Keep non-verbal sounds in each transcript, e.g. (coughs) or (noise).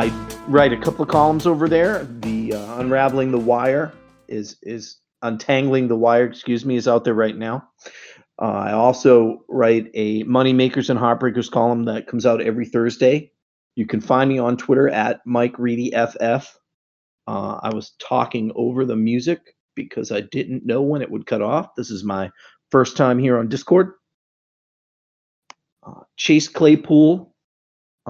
I write a couple of columns over there. The uh, unraveling the wire is is untangling the wire. Excuse me, is out there right now. Uh, I also write a money makers and heartbreakers column that comes out every Thursday. You can find me on Twitter at Mike Reedy FF. Uh, I was talking over the music because I didn't know when it would cut off. This is my first time here on Discord. Uh, Chase Claypool,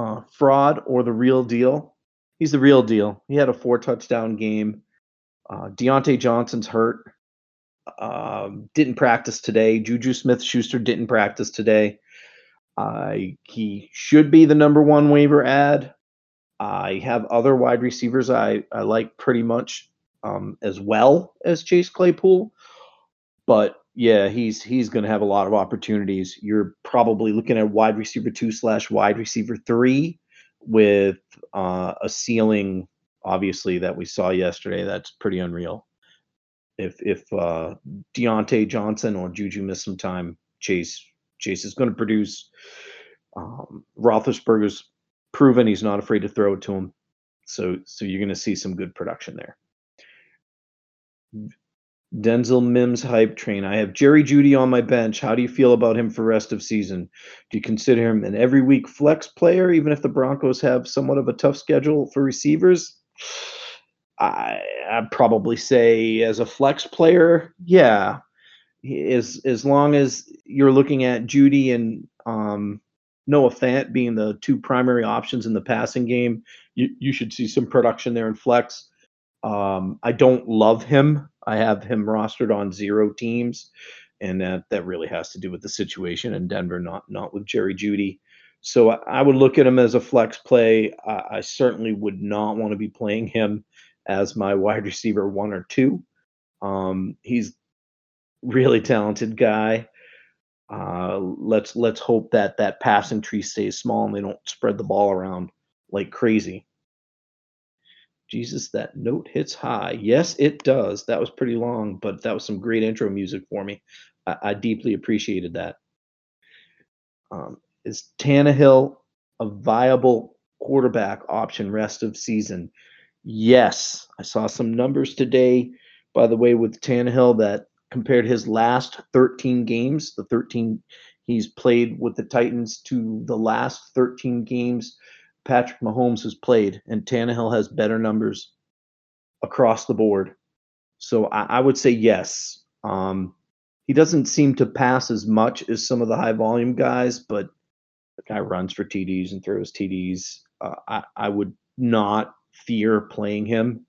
uh, fraud or the real deal? He's the real deal. He had a four touchdown game. Uh, Diontae Johnson's hurt. Um, didn't practice today. Juju Smith Schuster didn't practice today. Uh, he should be the number one waiver ad. I have other wide receivers I, I like pretty much um, as well as Chase Claypool. But yeah, he's he's going to have a lot of opportunities. You're probably looking at wide receiver two slash wide receiver three with uh, a ceiling, obviously that we saw yesterday. That's pretty unreal. If if uh, Diontae Johnson or Juju miss some time, Chase Chase is going to produce. Um, Roethlisberger's proven he's not afraid to throw it to him, so so you're going to see some good production there. Denzel Mims hype train. I have Jerry Jeudy on my bench. How do you feel about him for rest of season? Do you consider him an every week flex player, even if the Broncos have somewhat of a tough schedule for receivers? I, I'd probably say as a flex player, yeah. As as long as you're looking at Jeudy and um, Noah Fant being the two primary options in the passing game, you, you should see some production there in flex. Um, I don't love him. I have him rostered on zero teams, and that that really has to do with the situation in Denver, not not with Jerry Jeudy. So I, I would look at him as a flex play. I, I certainly would not want to be playing him as my wide receiver one or two. Um, he's really talented guy. Uh, let's let's hope that that passing tree stays small and they don't spread the ball around like crazy. Jesus, that note hits high. Yes, it does. That was pretty long, but that was some great intro music for me. I, I deeply appreciated that. Um, is Tannehill a viable quarterback option rest of season? Yes. I saw some numbers today, by the way, with Tannehill that compared his last 13 games, the 13 he's played with the Titans, to the last 13 games Patrick Mahomes has played, and Tannehill has better numbers across the board. So I, I would say yes. Um, he doesn't seem to pass as much as some of the high volume guys, but the guy runs for TDs and throws TDs. Uh, I, I would not fear playing him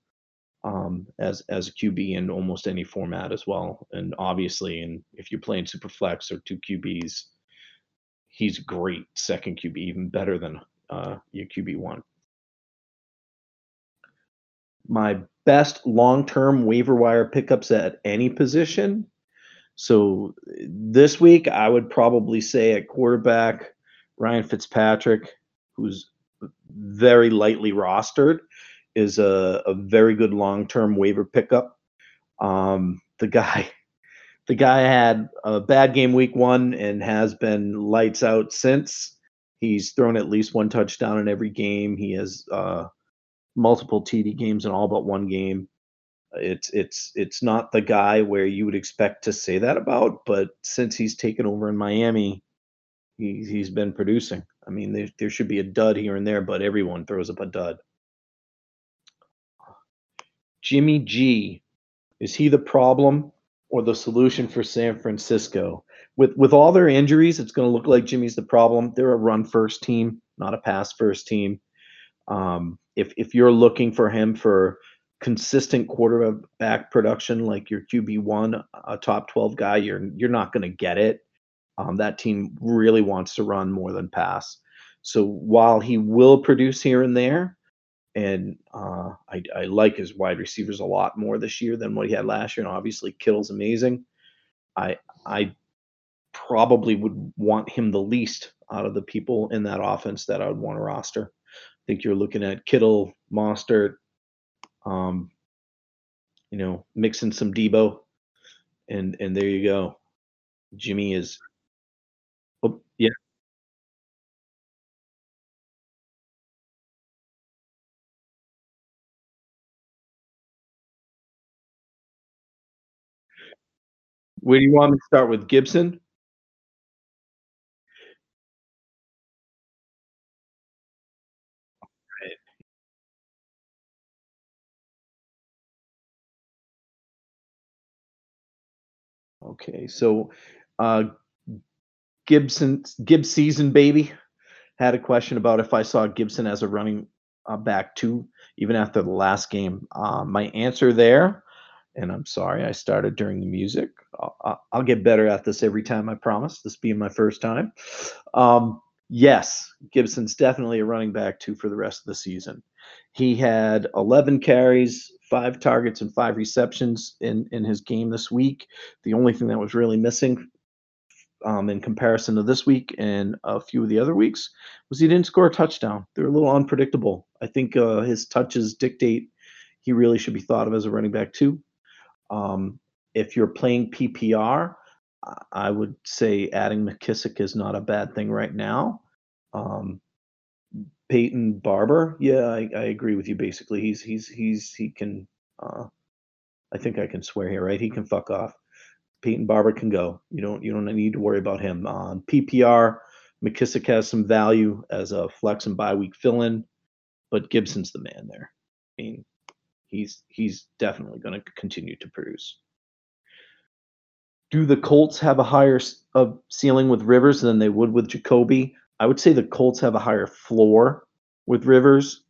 um, as as a QB in almost any format as well. And obviously, and if you're playing super flex or two QBs, he's great second QB, even better than uh, your QB1. My best long term waiver wire pickups at any position. So this week, I would probably say at quarterback, Ryan Fitzpatrick, who's very lightly rostered, is a, a very good long term waiver pickup. Um, the guy the guy had a bad game week one and has been lights out since. He's thrown at least one touchdown in every game. He has uh, multiple TD games in all but one game. It's it's it's not the guy where you would expect to say that about, but since he's taken over in Miami, he, he's been producing. I mean, there, there should be a dud here and there, but everyone throws up a dud. Jimmy G, is he the problem or the solution for San Francisco? With with all their injuries, it's going to look like Jimmy's the problem. They're a run first team, not a pass first team. Um, if if you're looking for him for consistent quarterback production, like your QB one, a top twelve guy, you're you're not going to get it. Um, that team really wants to run more than pass. So while he will produce here and there, and uh, I, I like his wide receivers a lot more this year than what he had last year, and obviously Kittle's amazing. I I probably would want him the least out of the people in that offense that I would want to roster. I think you're looking at Kittle, Mostert, um, you know, mixing some Debo, and and there you go. Jimmy is, oh, yeah. Where do you want me to start with Gibson? Okay, so, uh, Gibson's Gibbs season baby had a question about if I saw Gibson as a running, uh, back too, even after the last game. Um, my answer there and I'm sorry I started during the music. I'll I'll get better at this every time, I promise. This being my first time. Um, yes, Gibson's definitely a running back too for the rest of the season. He had 11 carries, five targets, and five receptions in in his game this week. The only thing that was really missing um, in comparison to this week and a few of the other weeks was he didn't score a touchdown. They're a little unpredictable. I think uh, his touches dictate he really should be thought of as a running back too. Um, if you're playing PPR, I would say adding McKissic is not a bad thing right now. Um, Peyton Barber, yeah, I, I agree with you. Basically, he's he's he's he can. Uh, I think I can swear here, right? He can fuck off. Peyton Barber can go. You don't you don't need to worry about him. Um, PPR, McKissic has some value as a flex and bye week fill in, but Gibson's the man there. I mean, he's he's definitely going to continue to produce. Do the Colts have a higher of ceiling with Rivers than they would with Jacoby? I would say the Colts have a higher floor with Rivers,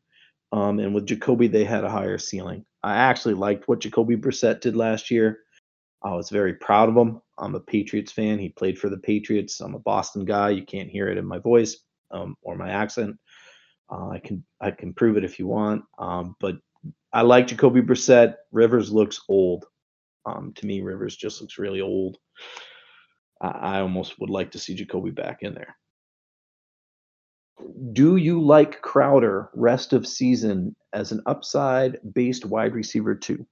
um, and with Jacoby they had a higher ceiling. I actually liked what Jacoby Brissett did last year. I was very proud of him. I'm a Patriots fan. He played for the Patriots. I'm a Boston guy. You can't hear it in my voice um, or my accent. Uh, I can I can prove it if you want. Um, but I like Jacoby Brissett. Rivers looks old. Um, to me, Rivers just looks really old. I, I almost would like to see Jacoby back in there. Do you like Crowder rest of season as an upside based wide receiver too?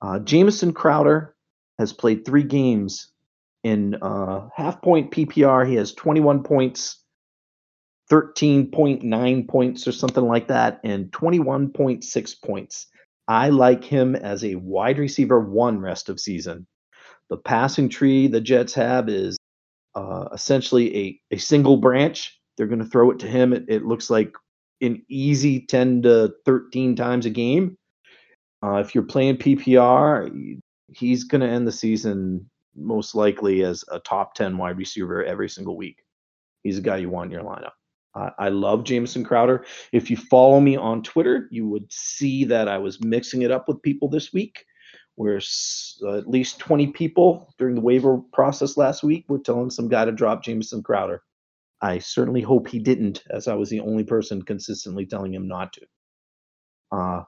Uh, Jamison Crowder has played three games in uh, half point PPR. He has 21 points, 13.9 points, or something like that, and 21.6 points. I like him as a wide receiver one rest of season. The passing tree the Jets have is uh, essentially a, a single branch. They're going to throw it to him. It, it looks like an easy 10 to 13 times a game. Uh, if you're playing PPR, he's going to end the season most likely as a top 10 wide receiver every single week. He's a guy you want in your lineup. I love Jamison Crowder. If you follow me on Twitter, you would see that I was mixing it up with people this week, where at least 20 people during the waiver process last week were telling some guy to drop Jamison Crowder. I certainly hope he didn't, as I was the only person consistently telling him not to. Uh,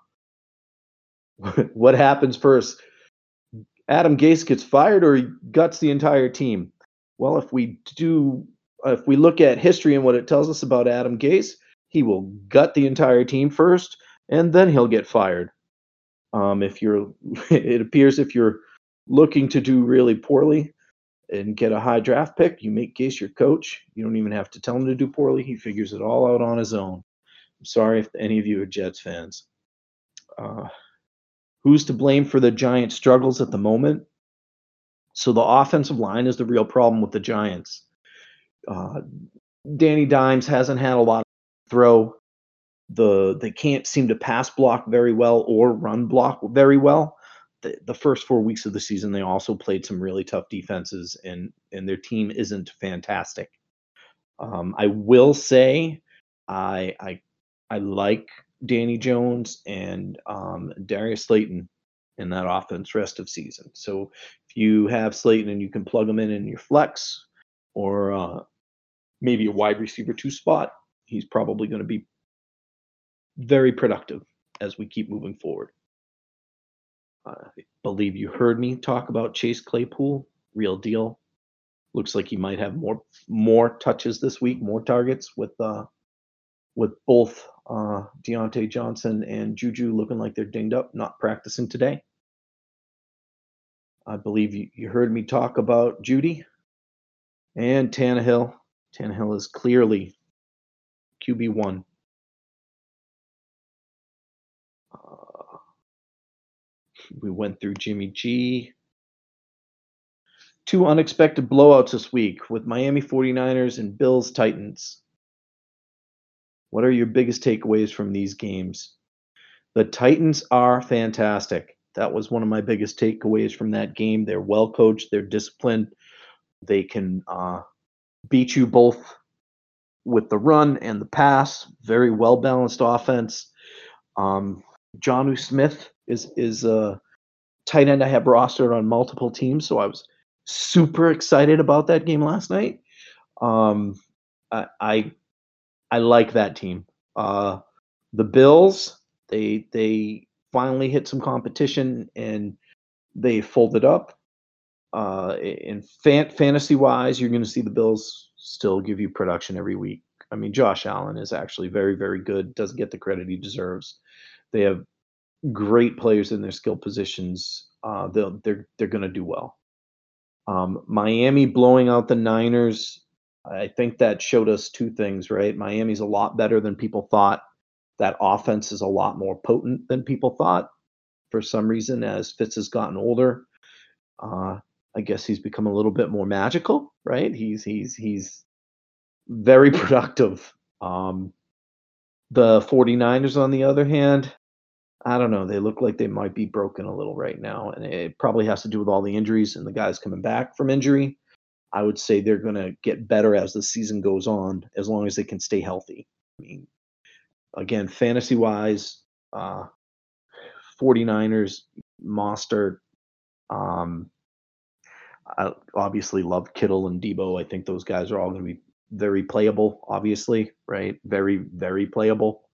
(laughs) what happens first? Adam Gase gets fired or he guts the entire team? Well, if we do, if we look at history and what it tells us about Adam Gase, he will gut the entire team first, and then he'll get fired. Um, if you're, (laughs) it appears if you're looking to do really poorly and get a high draft pick, you make Gase your coach. You don't even have to tell him to do poorly. He figures it all out on his own. I'm sorry if any of you are Jets fans. Uh, who's to blame for the Giants' struggles at the moment? So the offensive line is the real problem with the Giants. Uh, Danny Dimes hasn't had a lot of throw. The they can't seem to pass block very well or run block very well. The, the first four weeks of the season, they also played some really tough defenses, and and their team isn't fantastic. Um, I will say, I I I like Danny Jones and um, Darius Slayton in that offense rest of season. So if you have Slayton and you can plug him in in your flex or uh, maybe a wide receiver two spot, he's probably going to be very productive as we keep moving forward. I believe you heard me talk about Chase Claypool, real deal. Looks like he might have more more touches this week, more targets with uh, with both uh, Diontae Johnson and Juju looking like they're dinged up, not practicing today. I believe you, you heard me talk about Jeudy and Tannehill. Tannehill is clearly QB1. We went through Jimmy G. two unexpected blowouts this week with Miami 49ers and Bills Titans. What are your biggest takeaways from these games? The Titans are fantastic. That was one of my biggest takeaways from that game. They're well coached, they're disciplined, they can uh, beat you both with the run and the pass. Very well balanced offense. Um, Jonnu Smith is is a tight end I have rostered on multiple teams, so I was super excited about that game last night. Um, I, I, I like that team. Uh, the Bills, they they finally hit some competition and they folded up. Uh, fan- fantasy wise, you're going to see the Bills still give you production every week. I mean, Josh Allen is actually very, very good. Doesn't get the credit he deserves. They have great players in their skill positions. Uh, they'll, they're they're going to do well. Um, Miami blowing out the Niners. I think that showed us two things, right? Miami's a lot better than people thought. That offense is a lot more potent than people thought. For some reason, as Fitz has gotten older, uh, I guess he's become a little bit more magical, right? He's he's he's very (laughs) productive. Um, the 49ers, on the other hand, I don't know. They look like they might be broken a little right now, and it probably has to do with all the injuries and the guys coming back from injury. I would say they're going to get better as the season goes on, as long as they can stay healthy. I mean, again, fantasy wise, uh, 49ers, Mostert, um, I obviously love Kittle and Debo. I think those guys are all going to be very playable, obviously, right? Very, very playable.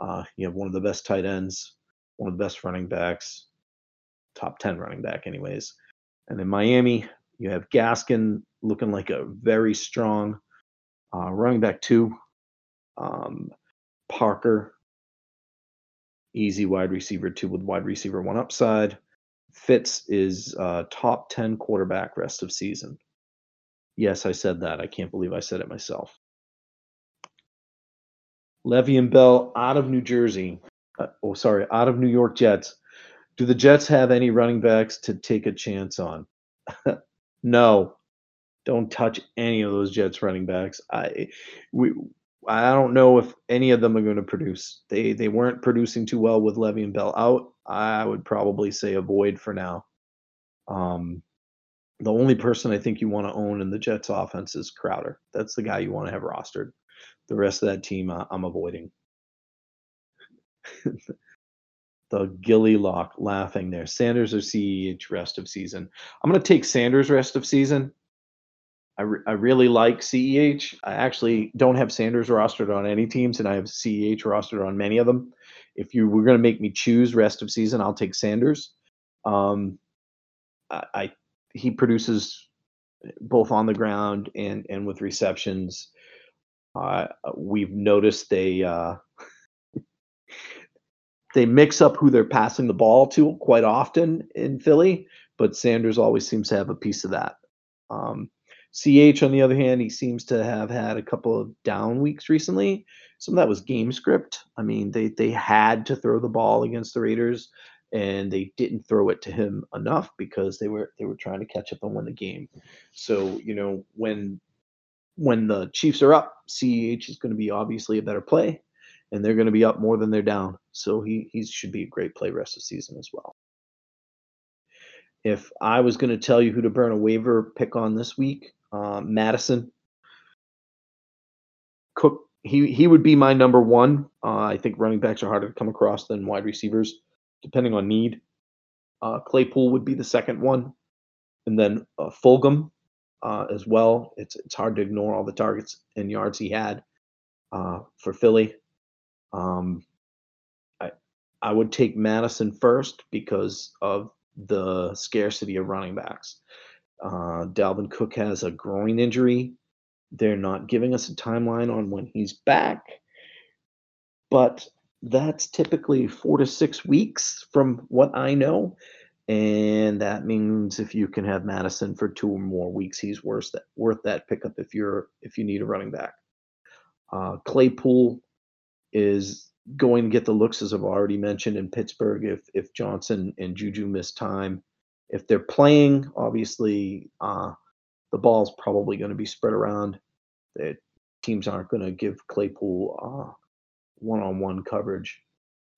Uh, you have one of the best tight ends, one of the best running backs, top 10 running back, anyways. And in Miami, you have Gaskin looking like a very strong uh, running back, two. Um, Parker, easy wide receiver, two with wide receiver, one upside. Fitz is uh, top 10 quarterback rest of season. Yes, I said that. I can't believe I said it myself. Le'Veon Bell out of New Jersey. Uh, oh, sorry, out of New York Jets. Do the Jets have any running backs to take a chance on? (laughs) no. Don't touch any of those Jets running backs. I we I don't know if any of them are going to produce. They they weren't producing too well with Le'Veon Bell out. I would probably say avoid for now. Um, the only person I think you want to own in the Jets offense is Crowder. That's the guy you want to have rostered. The rest of that team, uh, I'm avoiding. (laughs) the Gilly Lock laughing there. Sanders or CEH rest of season. I'm going to take Sanders rest of season. I, re- I really like CEH. I actually don't have Sanders rostered on any teams, and I have CEH rostered on many of them. If you were going to make me choose rest of season, I'll take Sanders. Um, I, I he produces both on the ground and and with receptions. Uh, we've noticed they uh, they mix up who they're passing the ball to quite often in Philly, but Sanders always seems to have a piece of that. Um, CH, on the other hand, he seems to have had a couple of down weeks recently. Some of that was game script. I mean, they they had to throw the ball against the Raiders, and they didn't throw it to him enough because they were they were trying to catch up and win the game. So you know when when the Chiefs are up, CEH is going to be obviously a better play, and they're going to be up more than they're down. So he he should be a great play rest of the season as well. If I was going to tell you who to burn a waiver pick on this week, uh, Mattison, Cook, he he would be my number one. Uh, I think running backs are harder to come across than wide receivers, depending on need. Uh, Claypool would be the second one, and then uh, Fulgham uh, as well. It's it's hard to ignore all the targets and yards he had uh, for Philly. Um, I I would take Mattison first because of the scarcity of running backs. Uh, Dalvin Cook has a groin injury. They're not giving us a timeline on when he's back, but that's typically four to six weeks from what I know. And that means if you can have Mattison for two or more weeks, he's worth that worth that pickup if you're if you need a running back. Uh, Claypool is going to get the looks as I've already mentioned in Pittsburgh if if Johnson and Juju miss time. if they're playing, obviously, uh, the ball's probably going to be spread around. The teams aren't going to give Claypool uh, one-on-one coverage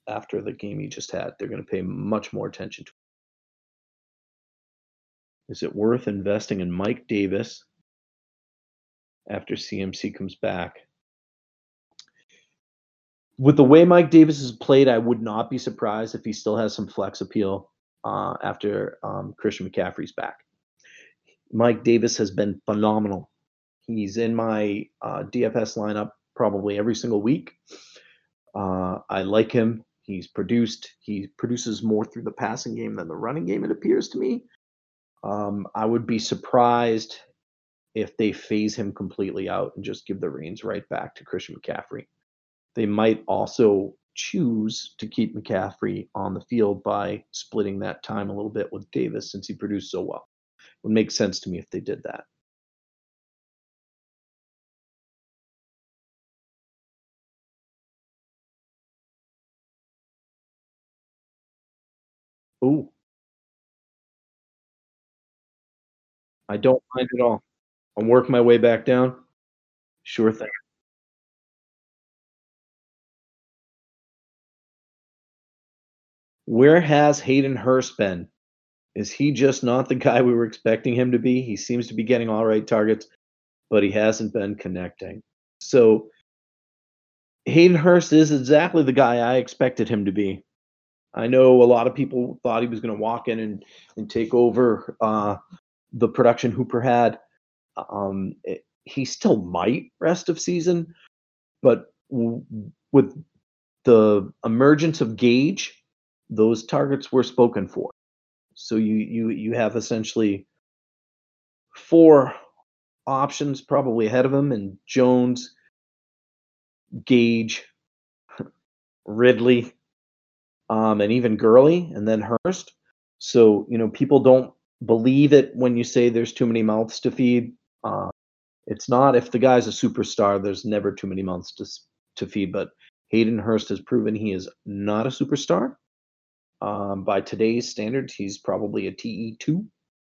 after the game he just had. They're going to pay much more attention to. Is it worth investing in Mike Davis after CMC comes back? With the way Mike Davis has played, I would not be surprised if he still has some flex appeal uh, after um, Christian McCaffrey's back. Mike Davis has been phenomenal. He's in my uh, DFS lineup probably every single week. Uh, I like him. He's produced. He produces more through the passing game than the running game. It appears to me. Um, I would be surprised if they phase him completely out and just give the reins right back to Christian McCaffrey. They might also choose to keep McCaffrey on the field by splitting that time a little bit with Davis since he produced so well. It would make sense to me if they did that. Ooh. I don't mind at all. I'll work my way back down. Sure thing. Where has Hayden Hurst been? Is he just not the guy we were expecting him to be? He seems to be getting all right targets, but he hasn't been connecting. So Hayden Hurst is exactly the guy I expected him to be. I know a lot of people thought he was going to walk in and, and take over uh, the production Hooper had. Um, it, he still might rest of season, but w- with the emergence of Gage, those targets were spoken for. So you you you have essentially four options probably ahead of him, and Jones, Gage, Ridley, um, and even Gurley, and then Hurst. So you know people don't believe it when you say there's too many mouths to feed. Uh, it's not if the guy's a superstar, there's never too many mouths to to feed. But Hayden Hurst has proven he is not a superstar. Um, by today's standards, he's probably a TE2.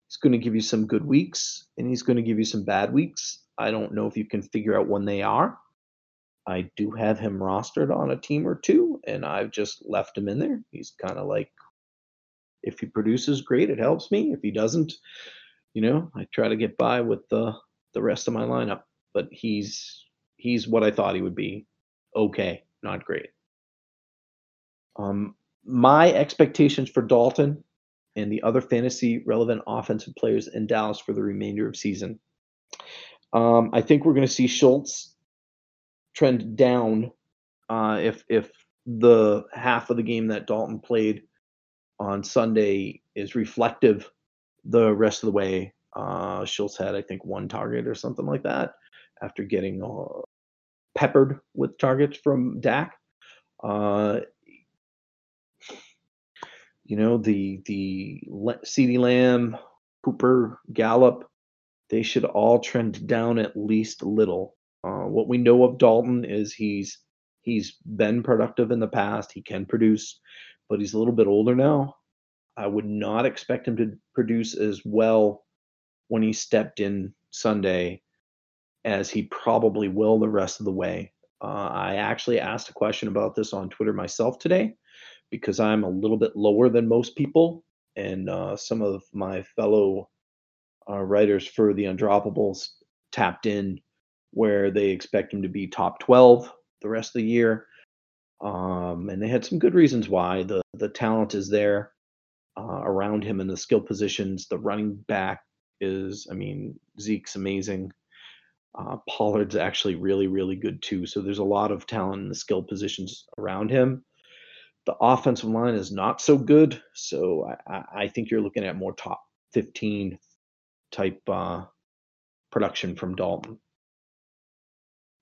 He's going to give you some good weeks and he's going to give you some bad weeks. I don't know if you can figure out when they are. I do have him rostered on a team or two, and I've just left him in there. He's kind of like, if he produces, great, it helps me. If he doesn't, you know, I try to get by with the the rest of my lineup. But he's he's what I thought he would be. Okay, not great. Um, my expectations for Dalton and the other fantasy relevant offensive players in Dallas for the remainder of season. Um, I think we're going to see Schultz trend down uh, if if the half of the game that Dalton played on Sunday is reflective the rest of the way. Uh, Schultz had, I think, one target or something like that after getting uh, peppered with targets from Dak. Uh, you know, the the CeeDee Lamb, Cooper, Gallup, they should all trend down at least a little. Uh, what we know of Dalton is he's he's been productive in the past. He can produce, but he's a little bit older now. I would not expect him to produce as well when he stepped in Sunday as he probably will the rest of the way. Uh, I actually asked a question about this on Twitter myself today because I'm a little bit lower than most people, and uh, some of my fellow uh, writers for the Undroppables tapped in where they expect him to be top 12 the rest of the year. Um, and they had some good reasons why. The the talent is there uh, around him in the skill positions. The running back is, I mean, Zeke's amazing. Uh, Pollard's actually really, really good too. So there's a lot of talent in the skill positions around him. The offensive line is not so good, so I, I think you're looking at more top 15 type uh, production from Dalton.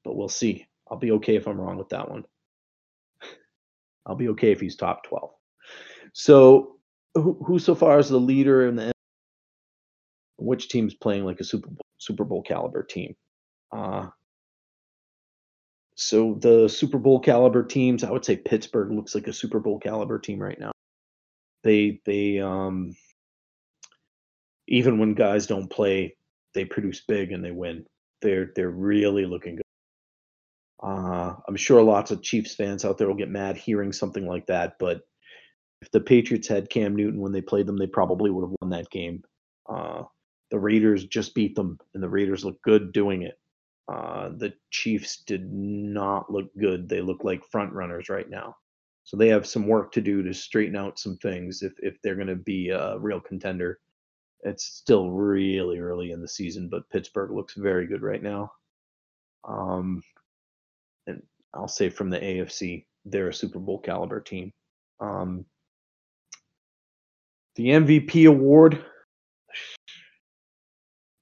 But we'll see. I'll be okay if I'm wrong with that one. I'll be okay if he's top 12. So, who, who so far is the leader in the which team's playing like a Super Bowl, Super Bowl caliber team? Uh, so the Super Bowl caliber teams, I would say Pittsburgh looks like a Super Bowl caliber team right now. They they um even when guys don't play, they produce big and they win. They're they're really looking good. Uh, I'm sure lots of Chiefs fans out there will get mad hearing something like that, but if the Patriots had Cam Newton when they played them, they probably would have won that game. Uh, the Raiders just beat them, and the Raiders look good doing it. Uh, the Chiefs did not look good. They look like front runners right now. So they have some work to do to straighten out some things if, if they're going to be a real contender. It's still really early in the season, but Pittsburgh looks very good right now. Um, and I'll say from the AFC, they're a Super Bowl caliber team. Um, the MVP award,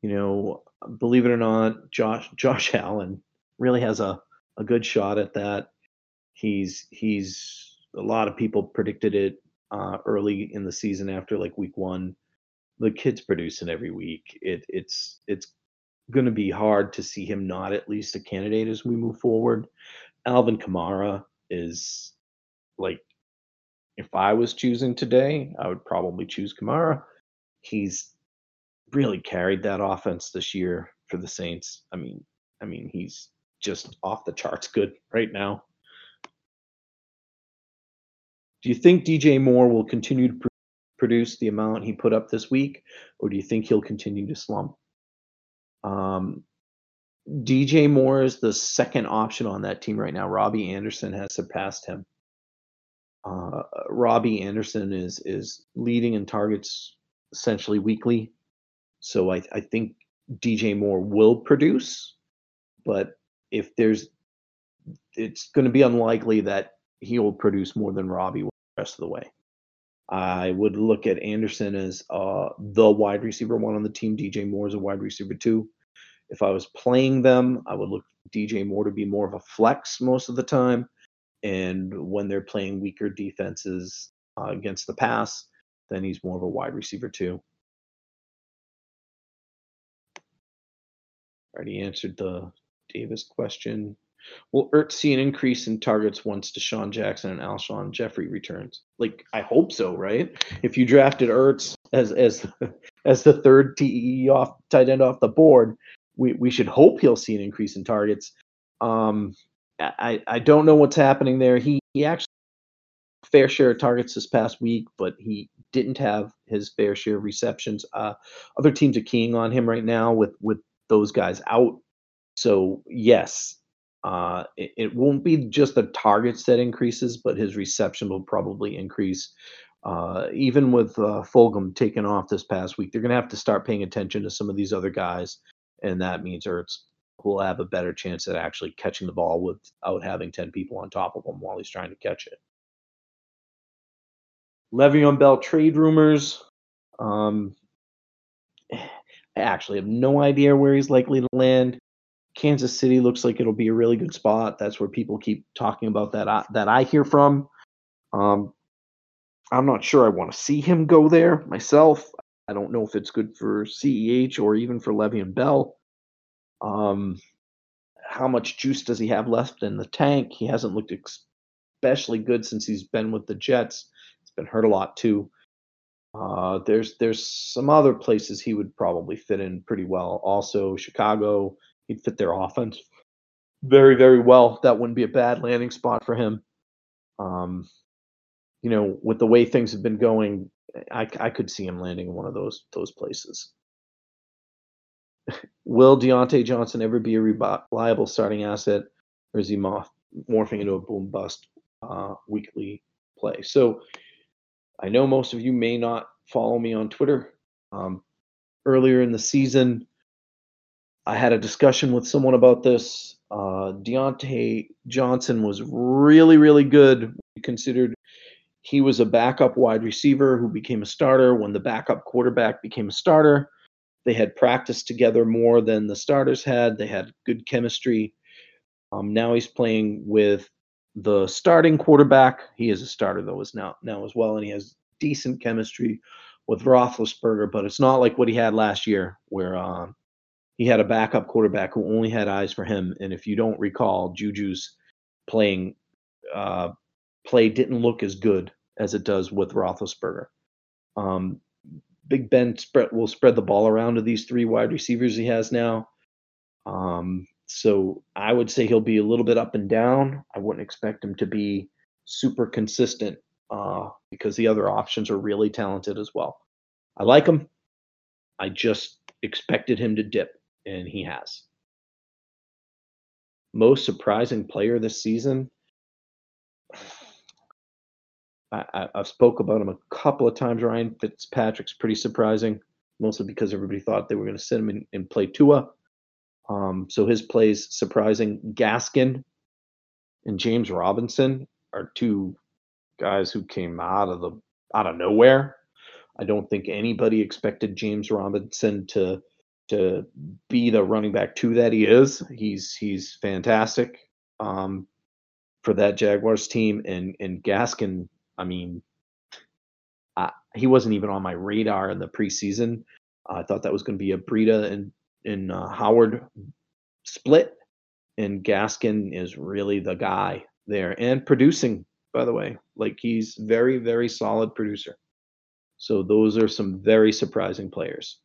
you know, believe it or not, Josh (laughs) Josh Allen really has a, a good shot at that. He's he's a lot of people predicted it uh, early in the season after like week one. The kid's producing every week. It it's it's going to be hard to see him not at least a candidate as we move forward. Alvin Kamara is like if I was choosing today, I would probably choose Kamara. He's really carried that offense this year for the Saints. I mean, I mean, he's just off the charts good right now. Do you think DJ Moore will continue to produce the amount he put up this week, or do you think he'll continue to slump? Um, DJ Moore is the second option on that team right now. Robbie Anderson has surpassed him. Uh, Robbie Anderson is is leading in targets essentially weekly. So I, I think DJ Moore will produce, but if there's, it's going to be unlikely that he will produce more than Robbie the rest of the way. I would look at Anderson as uh, the wide receiver one on the team. DJ Moore is a wide receiver two. If I was playing them, I would look DJ Moore to be more of a flex most of the time. And when they're playing weaker defenses uh, against the pass, then he's more of a wide receiver too. Already answered the Davis question. Will Ertz see an increase in targets once DeSean Jackson and Alshon Jeffery returns? Like, I hope so, right? If you drafted Ertz as as (laughs) as the third TE off tight end off the board, we, we should hope he'll see an increase in targets. Um, I, I don't know what's happening there. He he actually fair share of targets this past week, but he didn't have his fair share of receptions. Uh, other teams are keying on him right now with with those guys out. So yes, uh, it, it, won't be just the targets that increases, but his reception will probably increase. Uh, even with uh, Fulgham taking off this past week, they're going to have to start paying attention to some of these other guys, and that means Ertz will have a better chance at actually catching the ball without having 10 people on top of him while he's trying to catch it. Le'Veon Bell trade rumors. Um, (sighs) I actually have no idea where he's likely to land. Kansas City looks like it'll be a really good spot. That's where people keep talking about that I, that I hear from. Um, I'm not sure I want to see him go there myself. I don't know if it's good for CEH or even for Le'Veon Bell. Um, how much juice does he have left in the tank? He hasn't looked especially good since he's been with the Jets. He's been hurt a lot too. Uh, there's there's some other places he would probably fit in pretty well. Also, Chicago, he'd fit their offense very very well. That wouldn't be a bad landing spot for him. Um, you know, with the way things have been going, I, I could see him landing in one of those those places. (laughs) Will Diontae Johnson ever be a reliable starting asset, or is he morph- morphing into a boom bust uh, weekly play? So I know most of you may not follow me on Twitter. Um, earlier in the season, I had a discussion with someone about this. Uh, Diontae Johnson was really, really good. We considered he was a backup wide receiver who became a starter when the backup quarterback became a starter. They had practiced together more than the starters had. They had good chemistry. Um, now he's playing with the starting quarterback. He is a starter though, is now now as well, and he has decent chemistry with Roethlisberger. But it's not like what he had last year, where um, he had a backup quarterback who only had eyes for him. And if you don't recall, Juju's playing uh, play didn't look as good as it does with Roethlisberger. Um, Big Ben spread will spread the ball around to these three wide receivers he has now. Um, so I would say he'll be a little bit up and down. I wouldn't expect him to be super consistent uh, because the other options are really talented as well. I like him. I just expected him to dip, and he has. Most surprising player this season. I, have spoke about him a couple of times. Ryan Fitzpatrick's pretty surprising, mostly because everybody thought they were going to send him in, and play Tua. Um, so his plays surprising. Gaskin and James Robinson are two guys who came out of the out of nowhere. I don't think anybody expected James Robinson to to be the running back two that he is. He's he's fantastic um, for that Jaguars team, and and Gaskin. I mean, I, he wasn't even on my radar in the preseason. I thought that was going to be a Breida and in uh, Howard split, and Gaskin is really the guy there and producing. By the way, like he's very very solid producer. So those are some very surprising players.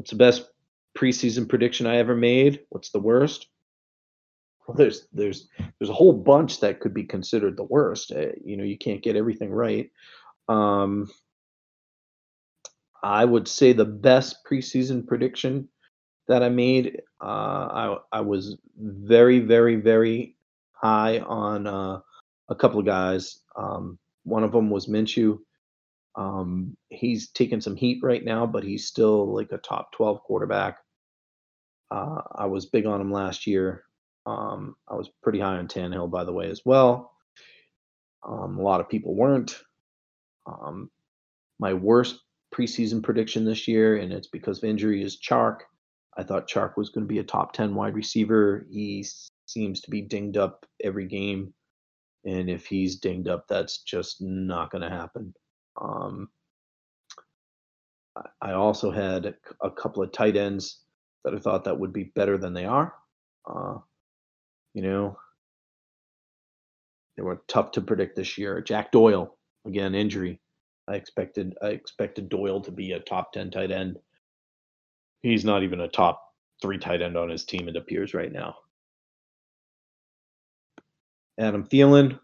What's the best preseason prediction I ever made? What's the worst? Well, there's there's there's a whole bunch that could be considered the worst. Uh, you know, you can't get everything right. Um, I would say the best preseason prediction that I made. Uh, I I was very very very high on uh, a couple of guys. Um, one of them was Minshew. Um, he's taking some heat right now, but he's still like a top 12 quarterback. Uh, I was big on him last year. Um, I was pretty high on Tannehill, by the way, as well. Um, a lot of people weren't. Um, my worst preseason prediction this year, and it's because of injury, is Chark. I thought Chark was going to be a top 10 wide receiver. He seems to be dinged up every game. And if he's dinged up, that's just not going to happen. Um, I also had a couple of tight ends that I thought that would be better than they are. Uh, you know, they were tough to predict this year. Jack Doyle, again, injury. I expected I expected Doyle to be a top ten tight end. He's not even a top three tight end on his team, it appears right now. Adam Thielen,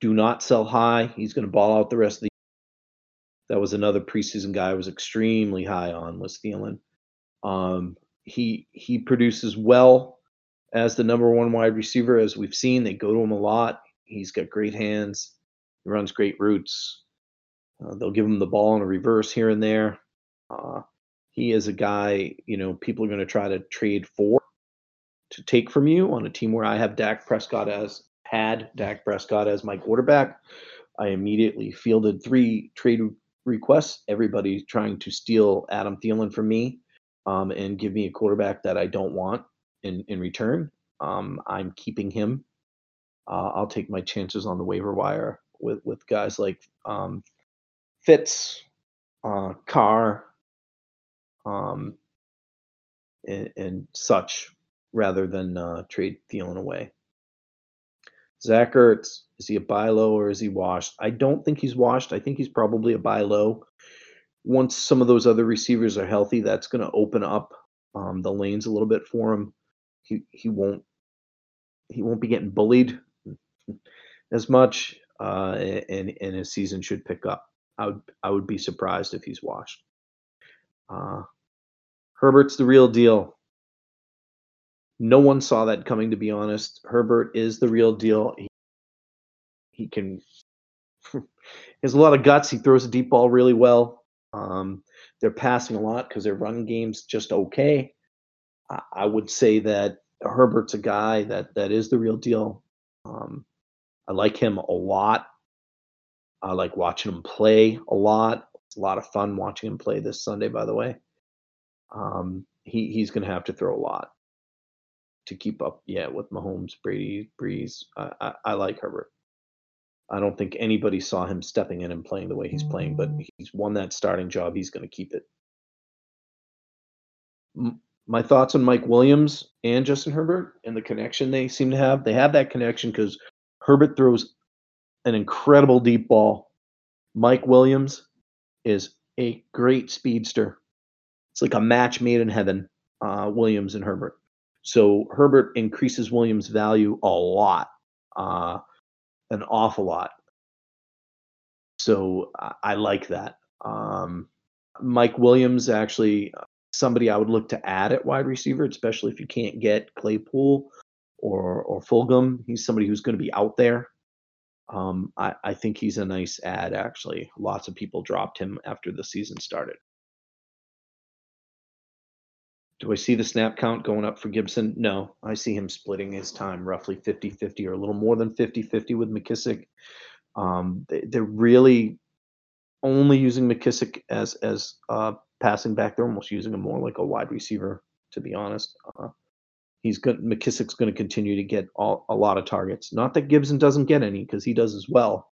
do not sell high. He's going to ball out the rest of the that was another preseason guy I was extremely high on was Thielen. Um, he he produces well as the number one wide receiver, as we've seen. They go to him a lot. He's got great hands. He runs great routes. Uh, they'll give him the ball in a reverse here and there. Uh, he is a guy, you know, people are going to try to trade for to take from you on a team where I have Dak Prescott as had Dak Prescott as my quarterback. I immediately fielded three trade requests. Everybody trying to steal Adam Thielen from me um, and give me a quarterback that I don't want in in return. Um, I'm keeping him. Uh, I'll take my chances on the waiver wire with with guys like um, Fitz, uh, Carr, um, and, and, such, rather than uh, trade Thielen away. Zach Ertz, is he a buy low or is he washed? I don't think he's washed. I think he's probably a buy low. Once some of those other receivers are healthy, that's going to open up um, the lanes a little bit for him. He he won't he won't be getting bullied (laughs) as much, uh, and and his season should pick up. I would I would be surprised if he's washed. Uh, Herbert's the real deal. No one saw that coming, to be honest. Herbert is the real deal. He, he can. he (laughs) has a lot of guts. He throws a deep ball really well. Um, they're passing a lot because their run game's just okay. I, I, would say that Herbert's a guy that that is the real deal. Um, I like him a lot. I like watching him play a lot. It's a lot of fun watching him play this Sunday, by the way. Um, he he's going to have to throw a lot to keep up. Yeah, with Mahomes, Brady, Brees. I, I, I like Herbert. I don't think anybody saw him stepping in and playing the way he's playing, but he's won that starting job. He's going to keep it. M- my thoughts on Mike Williams and Justin Herbert and the connection they seem to have. They have that connection because Herbert throws an incredible deep ball Mike Williams is a great speedster. It's like a match made in heaven, uh, Williams and Herbert. So Herbert increases Williams' value a lot, uh, an awful lot. So I, I like that. Um, Mike Williams actually uh, somebody I would look to add at wide receiver, especially if you can't get Claypool or or Fulgham. He's somebody who's going to be out there. Um, I, I think he's a nice ad. Actually, lots of people dropped him after the season started. Do I see the snap count going up for Gibson? No, I see him splitting his time roughly 50 50 or a little more than 50 50 with McKissic. Um, they, they're really only using McKissic as as uh, passing back. They're almost using him more like a wide receiver, to be honest. Uh, he's good. McKissic's going to continue to get all, a lot of targets. Not that Gibson doesn't get any because he does as well,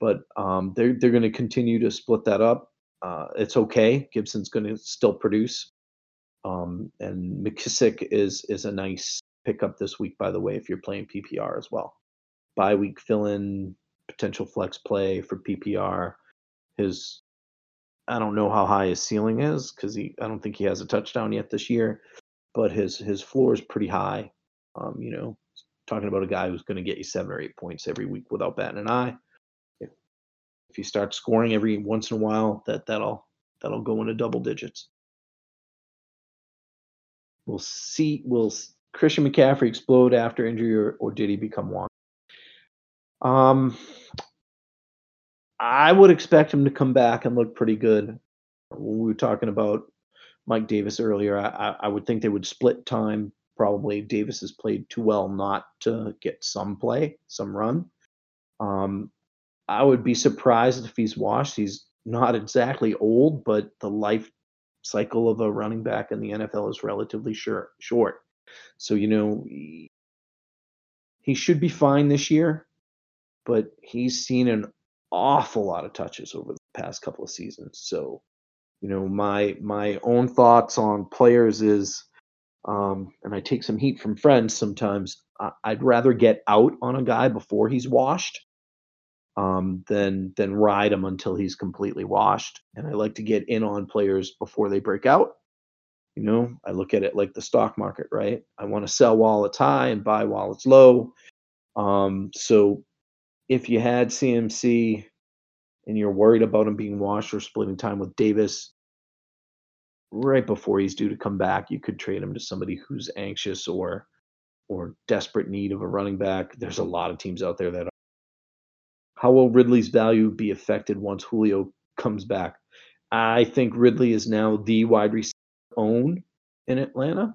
but um, they're they're going to continue to split that up. Uh, it's okay. Gibson's going to still produce, um, and McKissic is is a nice pickup this week. By the way, if you're playing PPR as well, bye week fill in potential flex play for PPR. His I don't know how high his ceiling is because he I don't think he has a touchdown yet this year, but his his floor is pretty high. Um, you know, talking about a guy who's going to get you seven or eight points every week without batting an eye. If if you start scoring every once in a while, that that'll that'll go into double digits. We'll see. Will Christian McCaffrey explode after injury, or, or did he become one? Um, I would expect him to come back and look pretty good. We were talking about Mike Davis earlier, I, I would think they would split time. Probably Davis has played too well not to get some play, some run. Um, I would be surprised if he's washed. He's not exactly old, but the life cycle of a running back in the NFL is relatively short. Short, so you know he, should be fine this year, but he's seen an awful lot of touches over the past couple of seasons. So, you know, my my own thoughts on players is, um, and I take some heat from friends sometimes. I, I'd rather get out on a guy before he's washed um, than than ride him until he's completely washed. And I like to get in on players before they break out. You know, I look at it like the stock market, right? I want to sell while it's high and buy while it's low. Um, so if you had CMC and you're worried about him being washed or splitting time with Davis right before he's due to come back, you could trade him to somebody who's anxious or or desperate need of a running back. There's a lot of teams out there that. How will Ridley's value be affected once Julio comes back? I think Ridley is now the wide receiver own in Atlanta.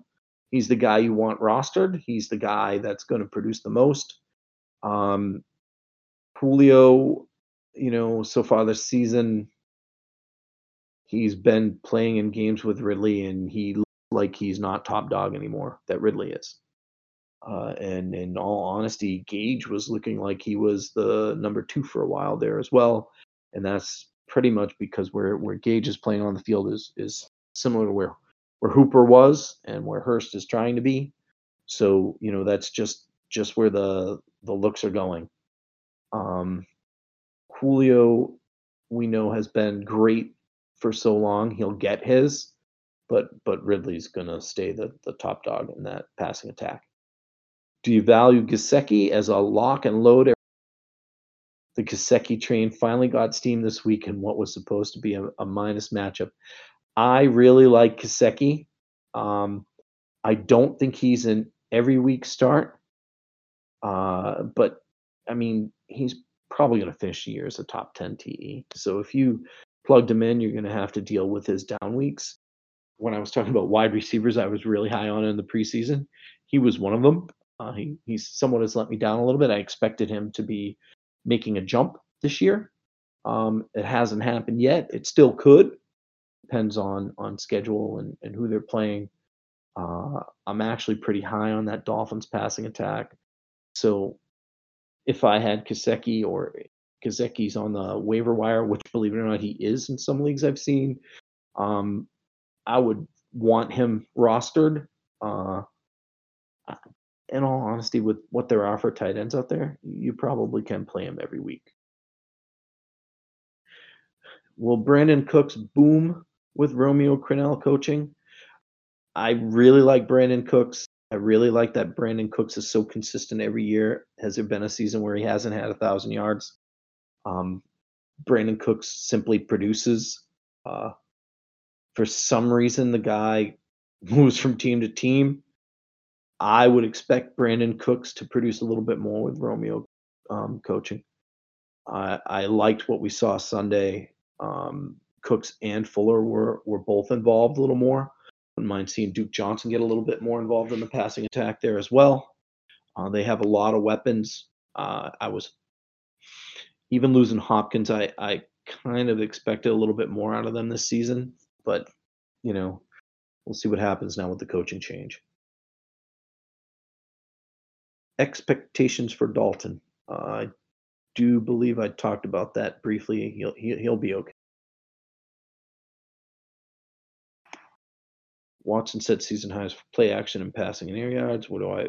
He's the guy you want rostered. He's the guy that's going to produce the most. Um, Julio, you know, so far this season, he's been playing in games with Ridley, and he looks like he's not top dog anymore. That Ridley is. Uh, and in all honesty, Gage was looking like he was the number two for a while there as well, and that's pretty much because where where Gage is playing on the field is is similar to where where Hooper was and where Hurst is trying to be. So you know that's just just where the the looks are going. Um, Julio, we know, has been great for so long. He'll get his, but but Ridley's gonna stay the the top dog in that passing attack. Do you value Gesicki as a lock and load? The Gesicki train finally got steam this week in what was supposed to be a, a minus matchup. I really like Gesicki. Um, I don't think he's an every week start, uh, but I mean, he's probably going to finish the year as a top 10 TE. So if you plugged him in, you're going to have to deal with his down weeks. When I was talking about wide receivers, I was really high on in the preseason. He was one of them. Uh, he he's somewhat has let me down a little bit. I expected him to be making a jump this year. Um, it hasn't happened yet. It still could. Depends on on schedule and, and who they're playing. Uh, I'm actually pretty high on that Dolphins passing attack. So if I had Gesicki or Gesicki's on the waiver wire, which believe it or not, he is in some leagues I've seen, um, I would want him rostered. Uh, in all honesty, with what there are for tight ends out there, you probably can play him every week. will Brandin Cooks boom with Romeo Crennel coaching? I really like Brandin Cooks. I really like that Brandin Cooks is so consistent every year. Has there been a season where he hasn't had a thousand yards? Um, Brandin Cooks simply produces. Uh, for some reason, the guy (laughs) moves from team to team. I would expect Brandin Cooks to produce a little bit more with Romeo um, coaching. I, I liked what we saw Sunday. Um, Cooks and Fuller were were both involved a little more. Wouldn't mind seeing Duke Johnson get a little bit more involved in the passing attack there as well. Uh, they have a lot of weapons. Uh, I was even losing Hopkins. I I kind of expected a little bit more out of them this season, but you know, we'll see what happens now with the coaching change. Expectations for Dalton. I do believe I talked about that briefly. He'll he, he'll be okay. Watson set season highs for play action and passing and air yards. What do I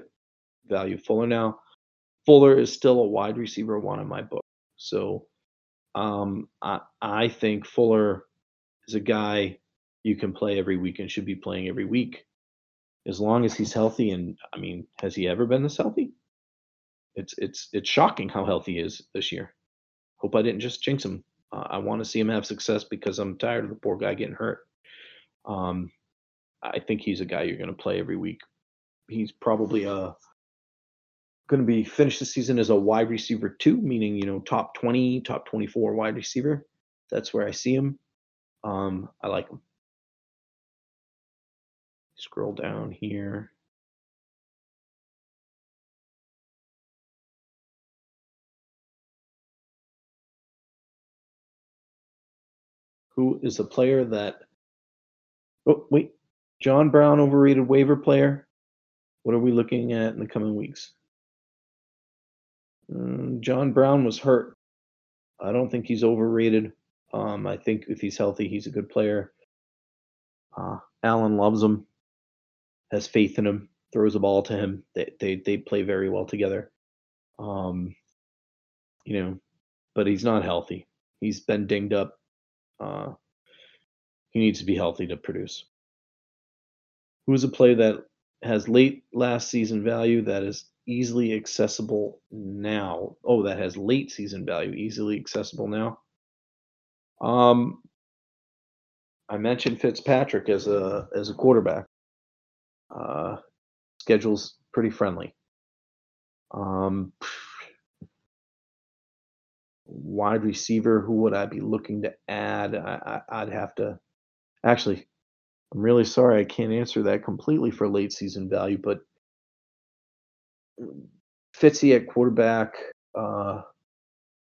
value Fuller now? Fuller is still a wide receiver one in my book. So um, I, I think Fuller is a guy you can play every week and should be playing every week as long as he's healthy. And I mean, has he ever been this healthy? It's it's it's shocking how healthy he is this year. Hope I didn't just jinx him. Uh, I want to see him have success because I'm tired of the poor guy getting hurt. Um, I think he's a guy you're going to play every week. He's probably uh going to be finished the season as a wide receiver two, meaning you know top 20, top 24 wide receiver. That's where I see him. Um, I like him. Scroll down here. Who is a player that? Oh wait, John Brown overrated waiver player. What are we looking at in the coming weeks? Mm, John Brown was hurt. I don't think he's overrated. Um, I think if he's healthy, he's a good player. Uh, Allen loves him, has faith in him, throws the ball to him. They they they play very well together. Um, you know, but he's not healthy. He's been dinged up. Uh, he needs to be healthy to produce. Who's a play that has late last season value that is easily accessible now? Oh, that has late season value, easily accessible now. Um, I mentioned Fitzpatrick as a as a quarterback. Uh, schedule's pretty friendly. Um, wide receiver, who would I be looking to add? I, I, I'd have to actually I'm really sorry I can't answer that completely for late season value, but Fitzy at quarterback, uh,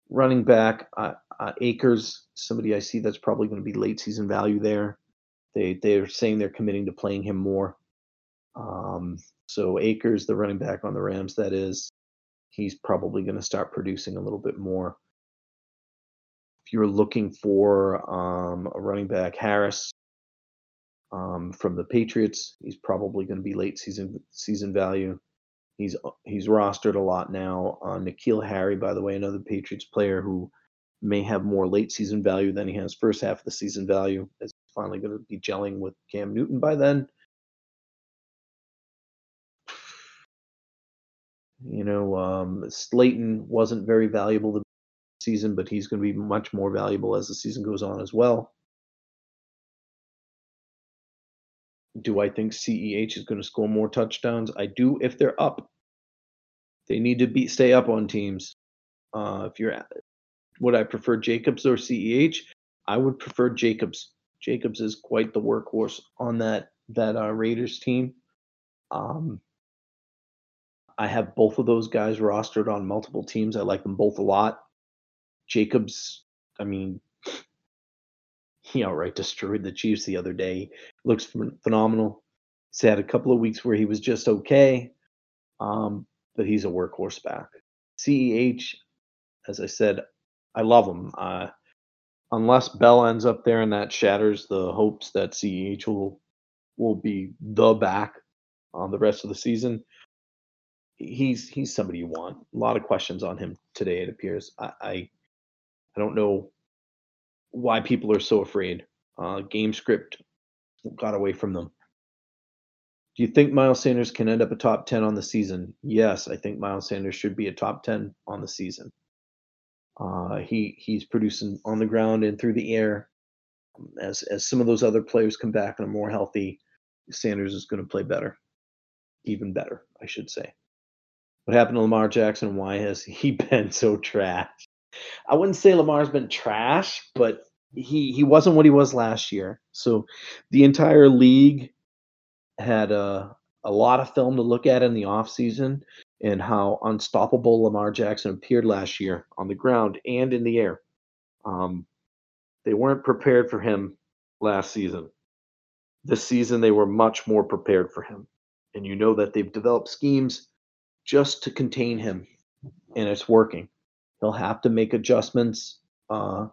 running back, uh, uh, somebody I see that's probably going to be late season value there. They they're saying they're committing to playing him more. Um, so Akers, the running back on the Rams, that is, he's probably going to start producing a little bit more. If you're looking for um, a running back, Harris, um, from the Patriots. He's probably going to be late season season value. He's he's rostered a lot now. Uh, N'Keal Harry, by the way, another Patriots player who may have more late season value than he has first half of the season value. Is finally going to be gelling with Cam Newton by then. You know, um, Slayton wasn't very valuable the season, but he's going to be much more valuable as the season goes on as well. Do I think CEH is going to score more touchdowns? I do if they're up. They need to be stay up on teams. Uh, if you're would I prefer Jacobs or CEH? I would prefer Jacobs. Jacobs is quite the workhorse on that that uh, Raiders team. Um, I have both of those guys rostered on multiple teams. I like them both a lot. Jacobs, I mean, he outright destroyed the Chiefs the other day. Looks phenomenal. He's had a couple of weeks where he was just okay, um, but he's a workhorse back. CEH, as I said, I love him. Uh, unless Bell ends up there and that shatters the hopes that CEH will will be the back on the rest of the season. He's he's somebody you want. A lot of questions on him today. It appears. I I, I don't know why people are so afraid. Uh, game script got away from them. Do you think Miles Sanders can end up a top 10 on the season? Yes, I think Miles Sanders should be a top 10 on the season. Uh, he he's producing on the ground and through the air. As as some of those other players come back and are more healthy, Sanders is going to play better, even better, I should say. What happened to Lamar Jackson? Why has he (laughs) been so trash? I wouldn't say Lamar's been trash, but he he wasn't what he was last year. So the entire league had a a lot of film to look at in the offseason and how unstoppable Lamar Jackson appeared last year on the ground and in the air. Um, they weren't prepared for him last season. This season, they were much more prepared for him. And you know that they've developed schemes just to contain him, and it's working. He'll have to make adjustments uh,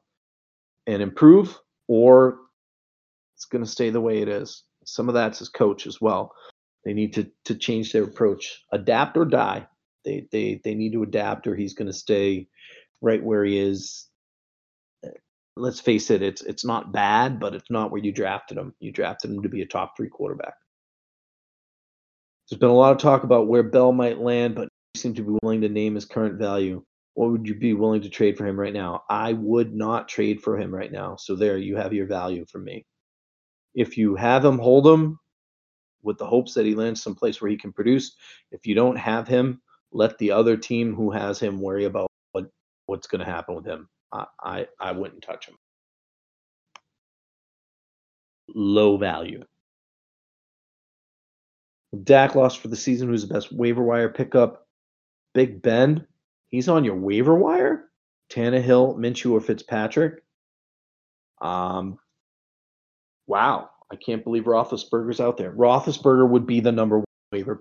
and improve, or it's going to stay the way it is. Some of that's his coach as well. They need to to change their approach, adapt or die. They they they need to adapt, or he's going to stay right where he is. Let's face it, it's it's not bad, but it's not where you drafted him. You drafted him to be a top three quarterback. There's been a lot of talk about where Bell might land, but he seem to be willing to name his current value. What would you be willing to trade for him right now? I would not trade for him right now. So there, you have your value for me. If you have him, hold him with the hopes that he lands someplace where he can produce. If you don't have him, let the other team who has him worry about what what's going to happen with him. I, I I wouldn't touch him. Low value. Dak lost for the season. Who's the best waiver wire pickup? Big Ben. He's on your waiver wire. Tannehill, Minshew, or Fitzpatrick. Um, wow, I can't believe Roethlisberger's out there. Roethlisberger would be the number one waiver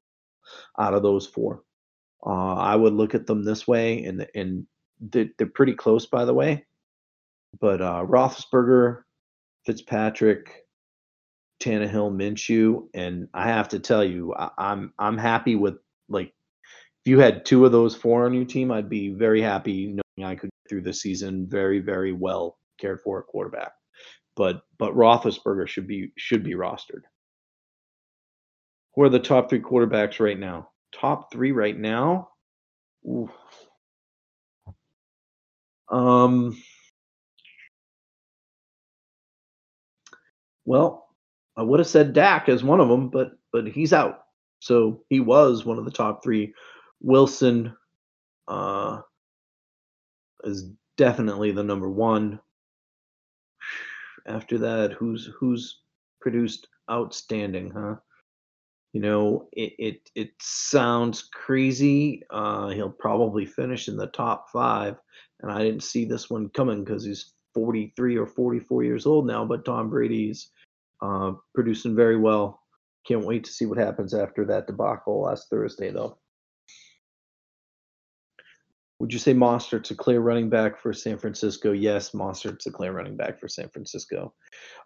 out of those four. Uh, I would look at them this way, and and they're, they're pretty close, by the way. But uh, Roethlisberger, Fitzpatrick, Tannehill, Minshew, and I have to tell you, I, I'm I'm happy with like you had two of those four on your team, I'd be very happy knowing I could get through the season very very well cared for a quarterback. But but Roethlisberger should be should be rostered. Who are the top three quarterbacks right now? Top three right now. Ooh. Um. Well, I would have said Dak as one of them, but but he's out. So he was one of the top three. Wilson uh, is definitely the number one. After that, who's who's produced outstanding, huh? You know, it it, it sounds crazy. Uh, he'll probably finish in the top five, and I didn't see this one coming because he's 43 or 44 years old now. But Tom Brady's uh, producing very well. Can't wait to see what happens after that debacle last Thursday, though. Would you say Mostert's a clear running back for San Francisco? Yes, Mostert's a clear running back for San Francisco.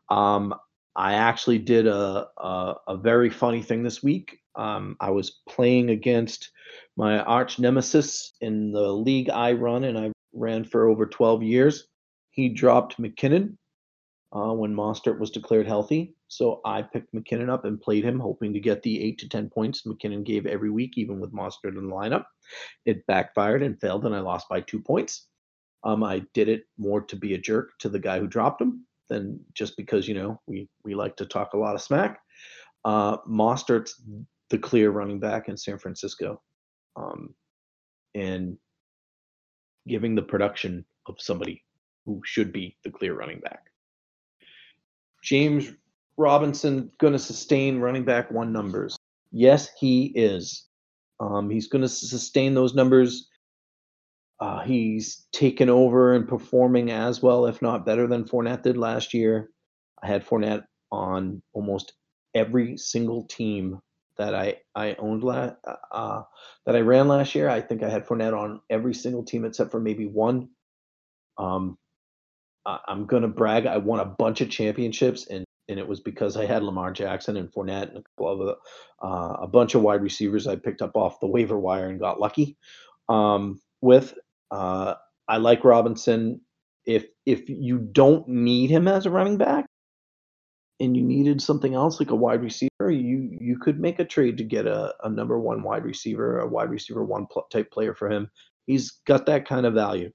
Um, I actually did a, a, a very funny thing this week. Um, I was playing against my arch nemesis in the league I run, and I ran for over 12 years. He dropped McKinnon uh, when Mostert was declared healthy. So I picked McKinnon up and played him, hoping to get the eight to 10 points McKinnon gave every week, even with Mostert in the lineup. It backfired and failed, and I lost by two points. Um, I did it more to be a jerk to the guy who dropped him than just because, you know, we, we like to talk a lot of smack. Uh, Mostert's the clear running back in San Francisco. Um, and giving the production of somebody who should be the clear running back. James Robinson going to sustain running back one numbers? Yes, he is. Um, he's going to sustain those numbers. Uh, he's taken over and performing as well, if not better than Fournette did last year. I had Fournette on almost every single team that I I owned last uh, that I ran last year. I think I had Fournette on every single team except for maybe one. Um, I'm gonna brag. I won a bunch of championships, and and it was because I had Lamar Jackson and Fournette and a couple of uh, a bunch of wide receivers I picked up off the waiver wire and got lucky um, with. Uh, I like Robinson. if if you don't need him as a running back and you needed something else like a wide receiver, you you could make a trade to get a, a number one wide receiver, a wide receiver one pl- type player for him. He's got that kind of value.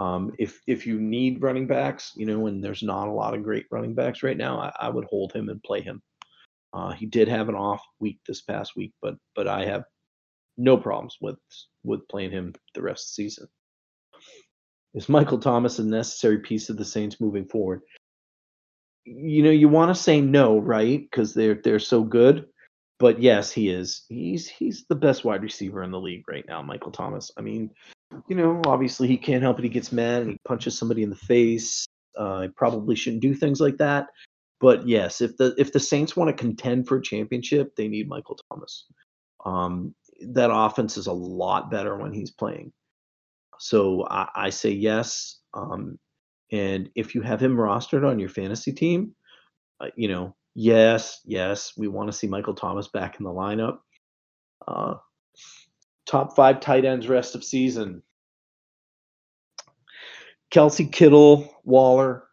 Um, if if you need running backs, you know, and there's not a lot of great running backs right now, I, I would hold him and play him. Uh, he did have an off week this past week, but but I have no problems with with playing him the rest of the season. Is Michael Thomas a necessary piece of the Saints moving forward? You know, you want to say no, right? Because they're they're so good. But yes, he is. He's he's the best wide receiver in the league right now, Michael Thomas. I mean, you know, obviously he can't help it. He gets mad and he punches somebody in the face. Uh, he probably shouldn't do things like that. But yes, if the if the Saints want to contend for a championship, they need Michael Thomas. Um, that offense is a lot better when he's playing. So I, I say yes. Um, and if you have him rostered on your fantasy team, uh, you know, yes, yes, we want to see Michael Thomas back in the lineup. Uh, top five tight ends rest of season. Kelce Kittle, Waller,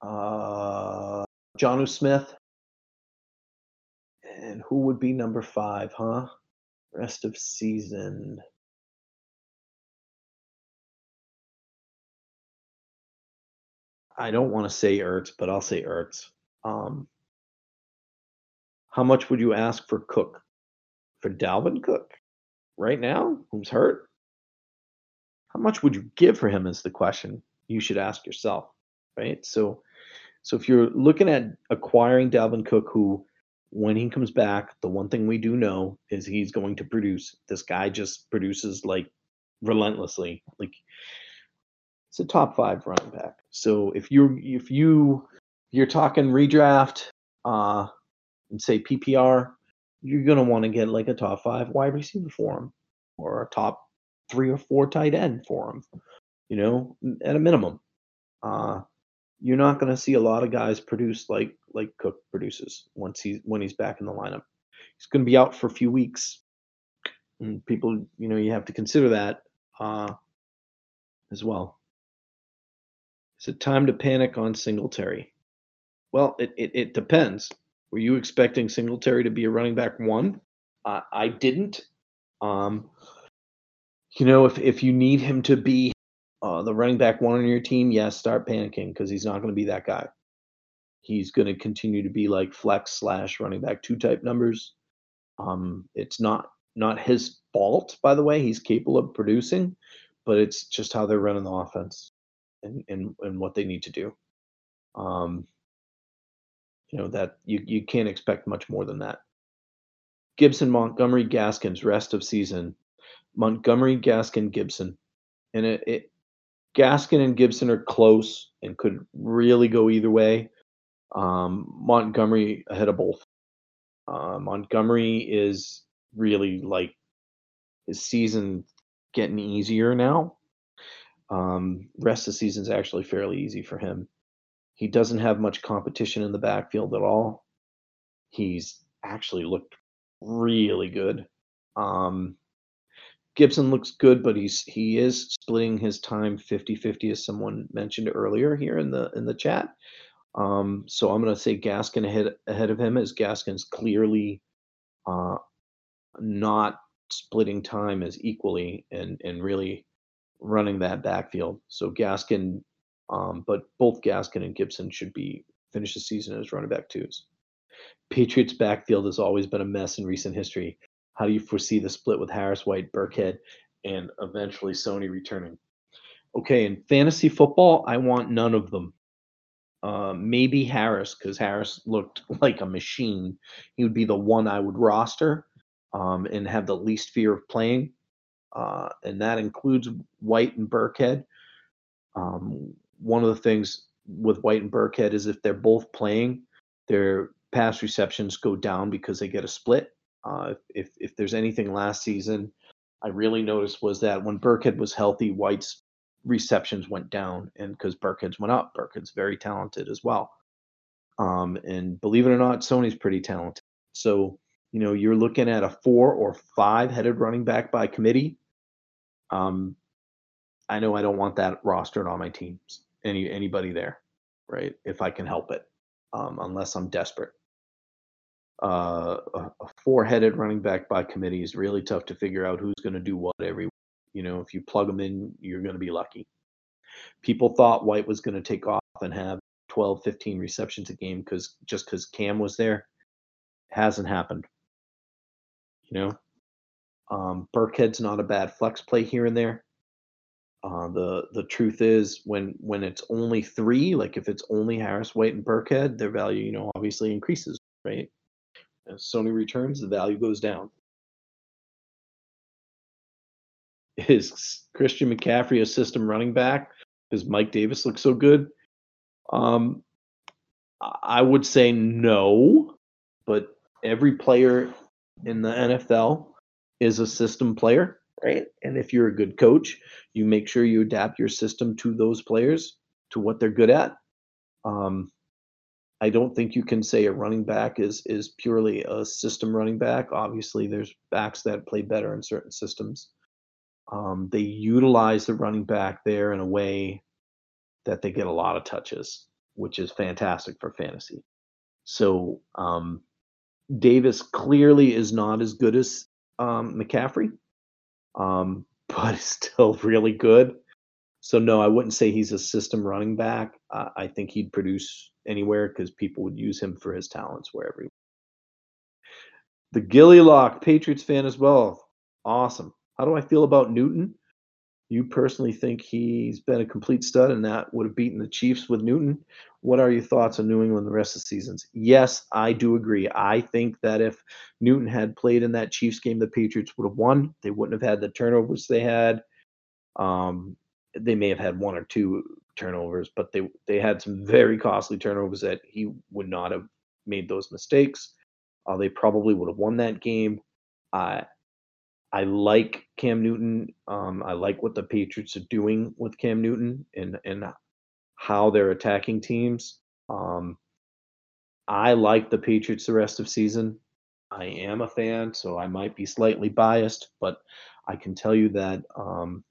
uh, Jonnu Smith. And who would be number five, huh? Rest of season. I don't want to say Ertz, but I'll say Ertz. Um, how much would you ask for Cook? For Dalvin Cook right now, who's hurt? How much would you give for him is the question you should ask yourself, right? So so if you're looking at acquiring Dalvin Cook, who when he comes back, the one thing we do know is he's going to produce. This guy just produces like relentlessly. Like it's a top five running back. So if you if you you're talking redraft, uh, and say PPR, you're gonna want to get like a top five wide receiver for him, or a top three or four tight end for him. You know, at a minimum. Uh, you're not going to see a lot of guys produce like like Cook produces once he's when he's back in the lineup. He's going to be out for a few weeks, and people, you know, you have to consider that uh, as well. Is it time to panic on Singletary? Well, it, it, it depends. Were you expecting Singletary to be a running back one? Uh, I didn't. Um, you know, if if you need him to be uh, the running back one on your team, yes, start panicking because he's not going to be that guy. He's going to continue to be like flex slash running back two type numbers. Um, it's not not his fault, by the way. He's capable of producing, but it's just how they're running the offense and and, and what they need to do. Um, you know that you you can't expect much more than that. Gibson, Montgomery, Gaskins, rest of season. Montgomery, Gaskin, Gibson, and it, it Gaskin and Gibson are close and could really go either way. Um, Montgomery ahead of both. Uh, Montgomery is really like his season getting easier now. Um, rest of the season's actually fairly easy for him. He doesn't have much competition in the backfield at all. He's actually looked really good. Um, Gibson looks good, but he's he is splitting his time 50-50 as someone mentioned earlier here in the in the chat. Um, so I'm going to say Gaskin ahead ahead of him as Gaskin's clearly uh, not splitting time as equally and and really running that backfield. So Gaskin, um, but both Gaskin and Gibson should be finish the season as running back twos. Patriots backfield has always been a mess in recent history. How do you foresee the split with Harris, White, Burkhead, and eventually Sony returning? Okay, in fantasy football, I want none of them. Uh, maybe Harris, because Harris looked (laughs) like a machine. He would be the one I would roster um, and have the least fear of playing. Uh, and that includes White and Burkhead. Um, one of the things with White and Burkhead is if they're both playing, their pass receptions go down because they get a split. Uh, if if there's anything last season, I really noticed was that when Burkhead was healthy, White's receptions went down, and because Burkhead's went up, Burkhead's very talented as well. Um, and believe it or not, Sony's pretty talented. So you know you're looking at a four or five headed running back by committee. Um, I know I don't want that rostered on my teams. Any anybody there, right? If I can help it, um, unless I'm desperate. Uh, a, a four-headed running back by committee is really tough to figure out who's going to do what every. You know, if you plug them in, you're going to be lucky. People thought White was going to take off and have 12, 15 receptions a game because just because Cam was there, hasn't happened. You know, um, Burkhead's not a bad flex play here and there. Uh, the the truth is when when it's only three, like if it's only Harris, White, and Burkhead, their value, you know, obviously increases, right? As Sony returns, the value goes down. Is Christian McCaffrey a system running back? Does Mike Davis look so good. Um, I would say no, but every player in the NFL is a system player right? And if you're a good coach, you make sure you adapt your system to those players, to what they're good at. Um, I don't think you can say a running back is is purely a system running back. Obviously, there's backs that play better in certain systems. Um, they utilize the running back there in a way that they get a lot of touches, which is fantastic for fantasy. So um, Davis clearly is not as good as um, McCaffrey, um, (laughs) but still really good. So no, I wouldn't say he's a system running back. I think he'd produce anywhere because people would use him for his talents wherever. He the Gilly Lock Patriots fan as well. Awesome. How do I feel about Newton? You personally think he's been a complete stud and that would have beaten the Chiefs with Newton? What are your thoughts on New England the rest of the seasons? Yes, I do agree. I think that if Newton had played in that Chiefs game, the Patriots would have won. They wouldn't have had the turnovers they had. Um, they may have had one or two turnovers, but they they had some very costly turnovers that he would not have made those mistakes. Uh, they probably would have won that game. I like Cam Newton. Um, I like what the Patriots are doing with Cam Newton and and how they're attacking teams. Um, I like the Patriots the rest of season. I am a fan, so I might be slightly biased, but I can tell you that um,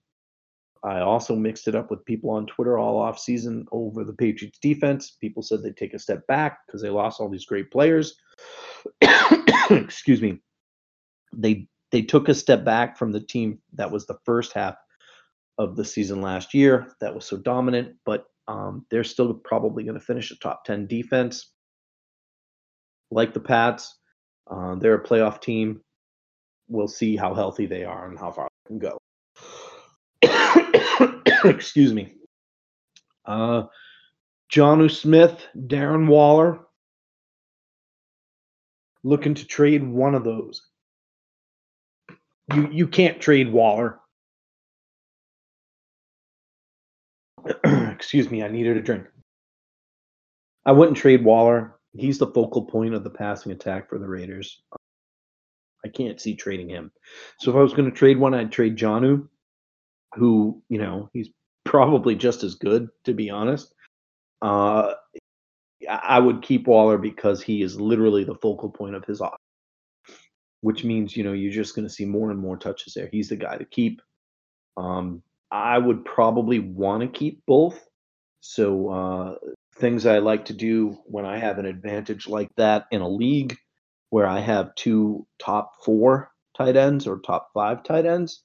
I also mixed it up with people on Twitter all off season over the Patriots defense. People said they'd take a step back because they lost all these great players. (coughs) Excuse me. They they took a step back from the team that was the first half of the season last year that was so dominant, but um, they're still probably going to finish a top 10 defense. Like the Pats, uh, they're a playoff team. We'll see how healthy they are and how far they can go. (coughs) Excuse me. Uh, Jonnu Smith, Darren Waller, looking to trade one of those you you can't trade Waller. (clears throat) Excuse me, I needed a drink. I wouldn't trade Waller. He's the focal point of the passing attack for the Raiders. I can't see trading him. So if I was going to trade one, I'd trade Jonnu, who, you know, he's probably just as good, to be honest. Uh, I would keep Waller because he is literally the focal point of his offense which means you know you're just going to see more and more touches there. He's the guy to keep. Um, I would probably want to keep both. So uh, things I like to do when I have an advantage like that in a league where I have two top four tight ends or top five tight ends,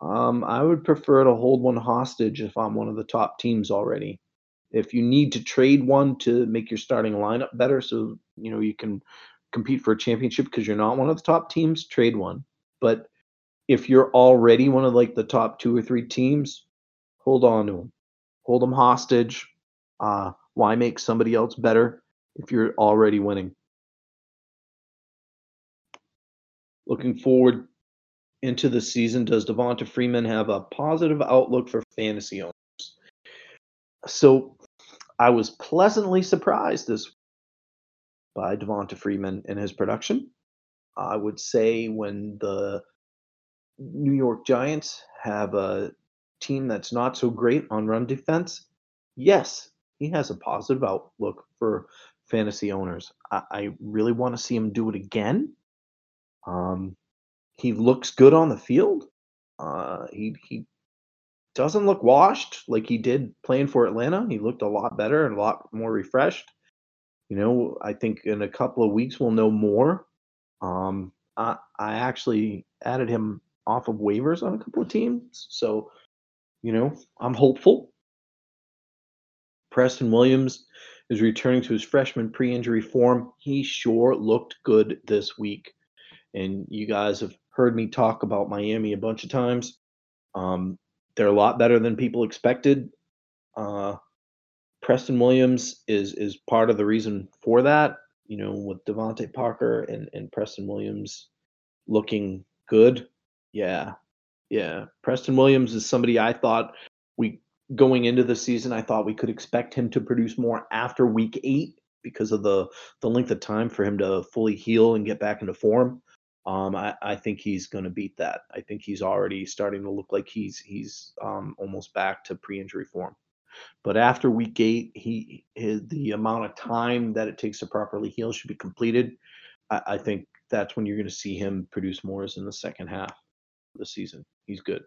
um, I would prefer to hold one hostage if I'm one of the top teams already. If you need to trade one to make your starting lineup better, so you know you can compete for a championship because you're not one of the top teams, trade one. But if you're already one of like the top two or three teams, hold on to them, hold them hostage. Uh, why make somebody else better if you're already winning? Looking forward into the season, does Devonta Freeman have a positive outlook for fantasy owners? So I was pleasantly surprised this by Devonta Freeman in his production. I would say when the New York Giants have a team that's not so great on run defense, yes, he has a positive outlook for fantasy owners. I, I really want to see him do it again. Um, he looks good on the field. Uh, he he doesn't look washed like he did playing for Atlanta. He looked a lot better and a lot more refreshed. You know, I think in a couple of weeks we'll know more. Um, I, I actually added him off of waivers on a couple of teams, so you know I'm hopeful. Preston Williams is returning to his freshman pre-injury form. He sure looked good this week, and you guys have heard me talk about Miami a bunch of times. Um, they're a lot better than people expected. Uh, Preston Williams is is part of the reason for that. You know, with DeVante Parker and and Preston Williams looking good. Yeah, yeah. Preston Williams is somebody I thought we going into the season. I thought we could expect him to produce more after week eight because of the the length of time for him to fully heal and get back into form. Um, I, I think he's going to beat that. I think he's already starting to look like he's he's um, almost back to pre-injury form. But after week eight, he the amount of time that it takes to properly heal should be completed. I, I think that's when you're going to see him produce more is in the second half of the season. He's good.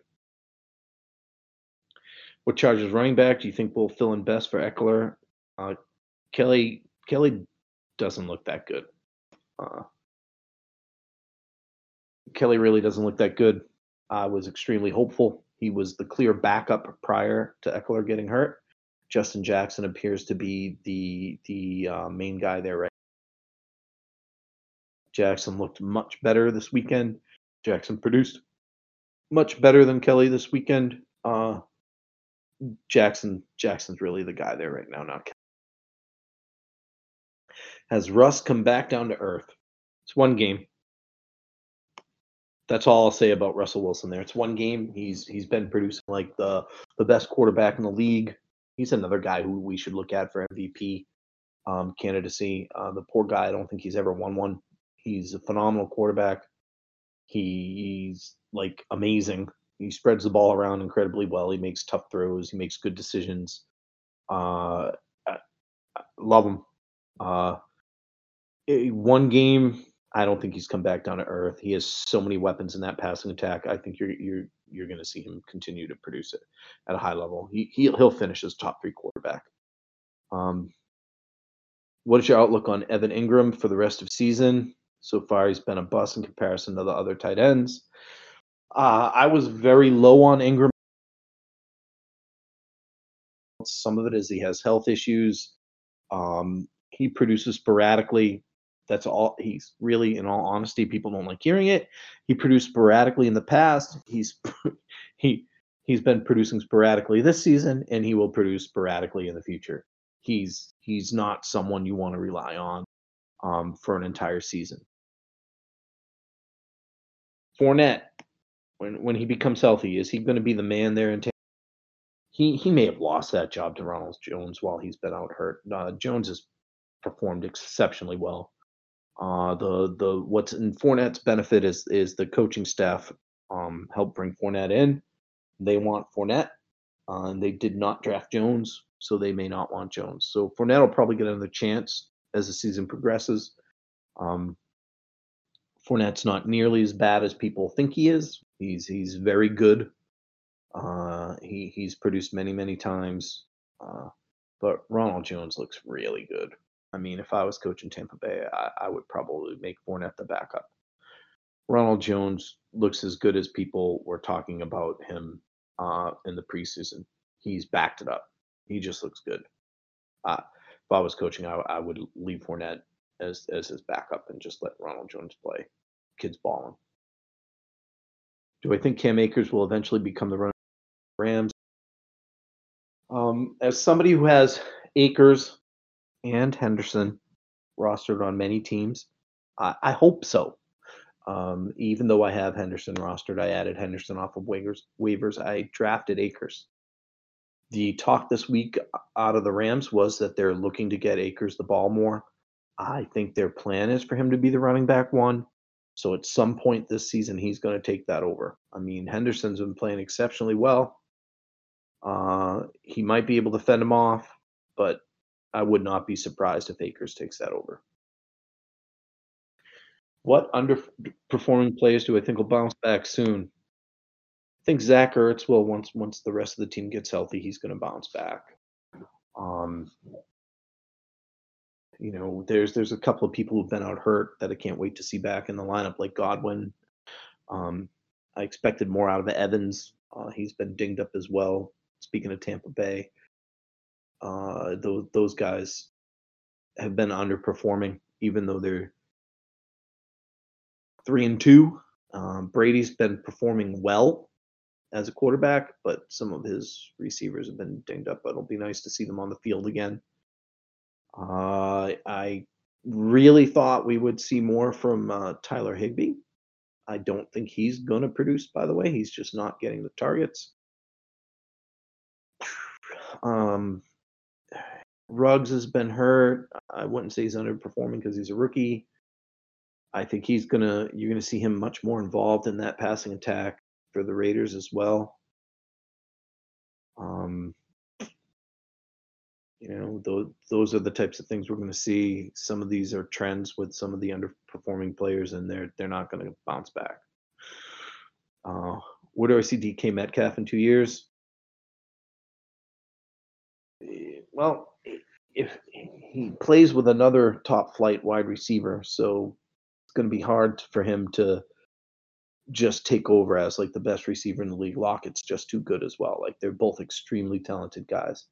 What Chargers running back do you think will fill in best for Ekeler? Uh, Kelly Kelly doesn't look that good. Uh, Kelly really doesn't look that good. I was extremely hopeful. He was the clear backup prior to Ekeler getting hurt. Justin Jackson appears to be the the uh, main guy there right. Jackson looked much better this weekend. Jackson produced much better than Kelly this weekend. Uh, Jackson Jackson's really the guy there right now, not Kelly. Has Russ come back down to earth? It's one game that's all I'll say about Russell Wilson. There, it's one game. He's he's been producing like the the best quarterback in the league. He's another guy who we should look at for MVP um, candidacy. Uh, the poor guy, I don't think he's ever won one. He's a phenomenal quarterback. He, he's like amazing. He spreads the ball around incredibly well. He makes tough throws. He makes good decisions. Uh, I, I love him. Uh, one game I don't think he's come back down to earth. He has so many weapons in that passing attack. I think you're you're you're going to see him continue to produce it at a high level. He he'll, he'll finish as top three quarterback. Um, what is your outlook on Evan Engram for the rest of season? So far, he's been a bust in comparison to the other tight ends. Uh, I was very low on Ingram. Some of it is he has health issues. Um, he produces sporadically. That's all he's really, in all honesty, people don't like hearing it. He produced sporadically in the past. He's (laughs) he he's been producing sporadically this season, and he will produce sporadically in the future. He's he's not someone you want to rely on um, for an entire season. Fournette, when when he becomes healthy, is he going to be the man there? And he he may have lost that job to Ronald Jones while he's been out hurt. Uh, Jones has performed exceptionally well. Uh, the the what's in Fournette's benefit is is the coaching staff um, helped bring Fournette in. They want Fournette, uh, and they did not draft Jones, so they may not want Jones. So Fournette will probably get another chance as the season progresses. Um, Fournette's not nearly as bad as people think he is. He's he's very good. Uh, he he's produced many many times, uh, but Ronald Jones looks really good. I mean, if I was coaching Tampa Bay, I, I would probably make Fournette the backup. Ronald Jones looks as good as people were talking about him uh, in the preseason. He's backed it up. He just looks good. Uh, if I was coaching, I, I would leave Fournette as as his backup and just let Ronald Jones play. Kids balling. Do I think Cam Akers will eventually become the running Rams? Um, as somebody who has Akers and Henderson rostered on many teams. I, I hope so. Um, even though I have Henderson rostered, I added Henderson off of waivers. Waivers. I drafted Akers. The talk this week out of the Rams was that they're looking to get Akers the ball more. I think their plan is for him to be the running back one. So at some point this season, he's going to take that over. I mean, Henderson's been playing exceptionally well. Uh, he might be able to fend him off, but I would not be surprised if Akers takes that over. What underperforming players do I think will bounce back soon? I think Zach Ertz will once once the rest of the team gets healthy, he's going to bounce back. Um, you know, there's there's a couple of people who've been out hurt that I can't wait to see back in the lineup, like Godwin. Um, I expected more out of Evans. Uh, he's been dinged up as well. Speaking of Tampa Bay, uh, those those guys have been underperforming, even though they're three and two. Um, Brady's been performing well as a quarterback, but some of his receivers have been dinged up. But it'll be nice to see them on the field again. Uh, I really thought we would see more from uh, Tyler Higbee. I don't think he's going to produce, by the way. He's just not getting the targets. (sighs) Um, Ruggs has been hurt. I wouldn't say he's underperforming because he's a rookie. I think he's gonna. You're gonna see him much more involved in that passing attack for the Raiders as well. Um, you know, those those are the types of things we're going to see. Some of these are trends with some of the underperforming players, and they're they're not going to bounce back. Uh, where do I see DK Metcalf in two years? Eh, well, if he plays with another top flight wide receiver, so it's going to be hard for him to just take over as like the best receiver in the league. Lockett's just too good as well. Like they're both extremely talented guys.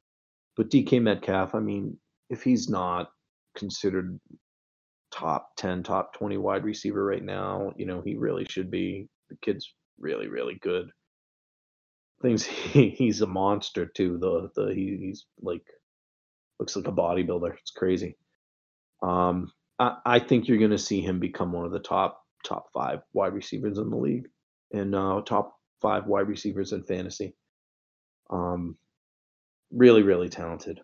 But DK Metcalf, I mean, if he's not considered top 10, top 20 wide receiver right now, you know, he really should be. The kid's really, really good. Things (laughs) he, he's a monster too. The the he, he's like looks like a bodybuilder. It's crazy. Um, I, I think you're going to see him become one of the top top five wide receivers in the league, and uh, top five wide receivers in fantasy. Um, really, really talented.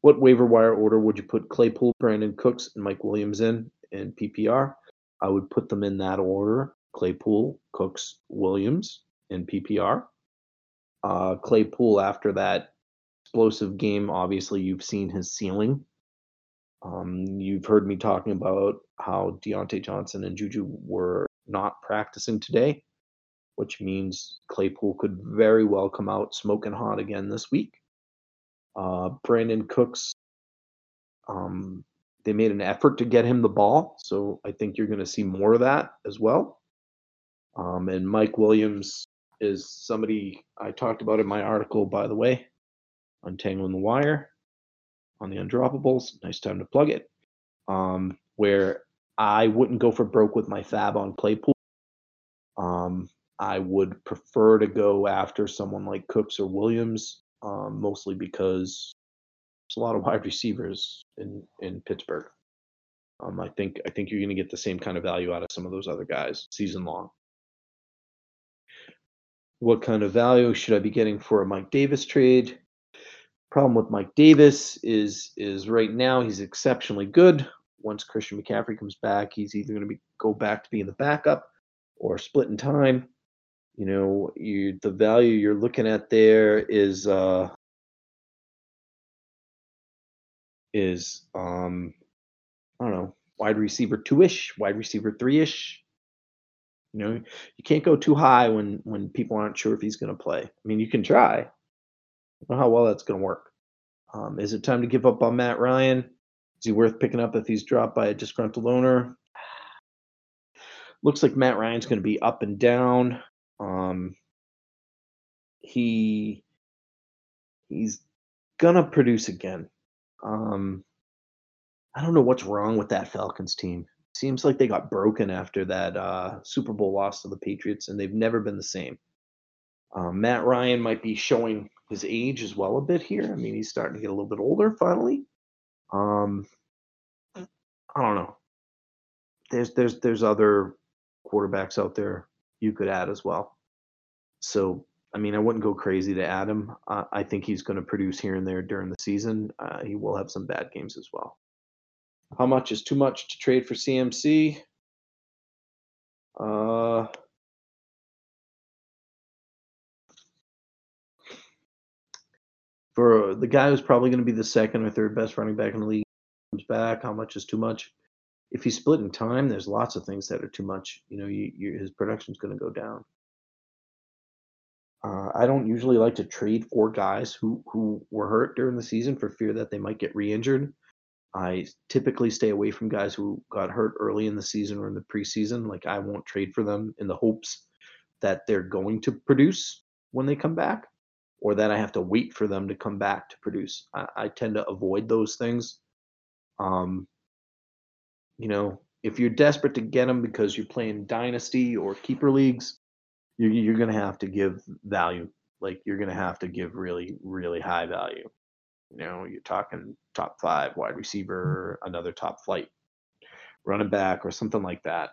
What waiver wire order would you put Claypool, Brandin Cooks, and Mike Williams in in PPR? I would put them in that order: Claypool, Cooks, Williams in PPR. Uh, Claypool after that explosive game. Obviously, you've seen his ceiling. Um, you've heard me talking about how Diontae Johnson and Juju were not practicing today, which means Claypool could very well come out smoking hot again this week. Uh, Brandin Cooks, um, they made an effort to get him the ball, so I think you're going to see more of that as well. Um, and Mike Williams is somebody I talked about in my article, by the way, Untangling the Wire on the Undroppables. Nice time to plug it. Um, where I wouldn't go for broke with my fab on Claypool. Um, I would prefer to go after someone like Cooks or Williams um, mostly because there's a lot of (laughs) wide receivers in in Pittsburgh. Um, I think I think you're going to get the same kind of value out of some of those other guys season long. What kind of value should I be getting for a Mike Davis trade? Problem with Mike Davis is is right now he's exceptionally good. Once Christian McCaffrey comes back, he's either going to be go back to being the backup or split in time you know, you the value you're looking at there is uh is um I don't know, wide receiver two-ish, wide receiver three-ish. You know, you can't go too high when when people aren't sure if he's going to play. I mean, you can try. I don't know how well that's going to work. Um, is it time to give up on Matt Ryan? Is he worth picking up if he's dropped by a disgruntled owner? (sighs) Looks like Matt Ryan's going to be up and down. Um, he he's gonna produce again. Um, I don't know what's wrong with that Falcons team. Seems like they got broken after that uh, Super Bowl loss to the Patriots, and they've never been the same. Um, Matt Ryan might be showing his age as well a bit here. I mean, he's starting to get a little bit older finally. Um, I don't know. There's there's there's other quarterbacks out there you could add as well. So, I mean, I wouldn't go crazy to add him. Uh, I think he's going to produce here and there during the season. Uh, he will have some bad games as well. How much is too much to trade for CMC? Uh, for the guy who's probably going to be the second or third best running back in the league comes back, how much is too much? if he's splitting time, there's lots of things that are too much. You know, you, you, his production's going to go down. Uh, I don't usually like to trade for guys who who were hurt during the season for fear that they might get re-injured. I typically stay away from guys who got hurt early in the season or in the preseason. Like I won't trade for them in the hopes that they're going to produce when they come back, or that I have to wait for them to come back to produce. I, I tend to avoid those things. Um, you know, if you're desperate to get them because you're playing dynasty or keeper leagues, you're, you're going to have to give value. Like you're going to have to give really, really high value. You know, you're talking top five wide receiver, another top flight running back, or something like that.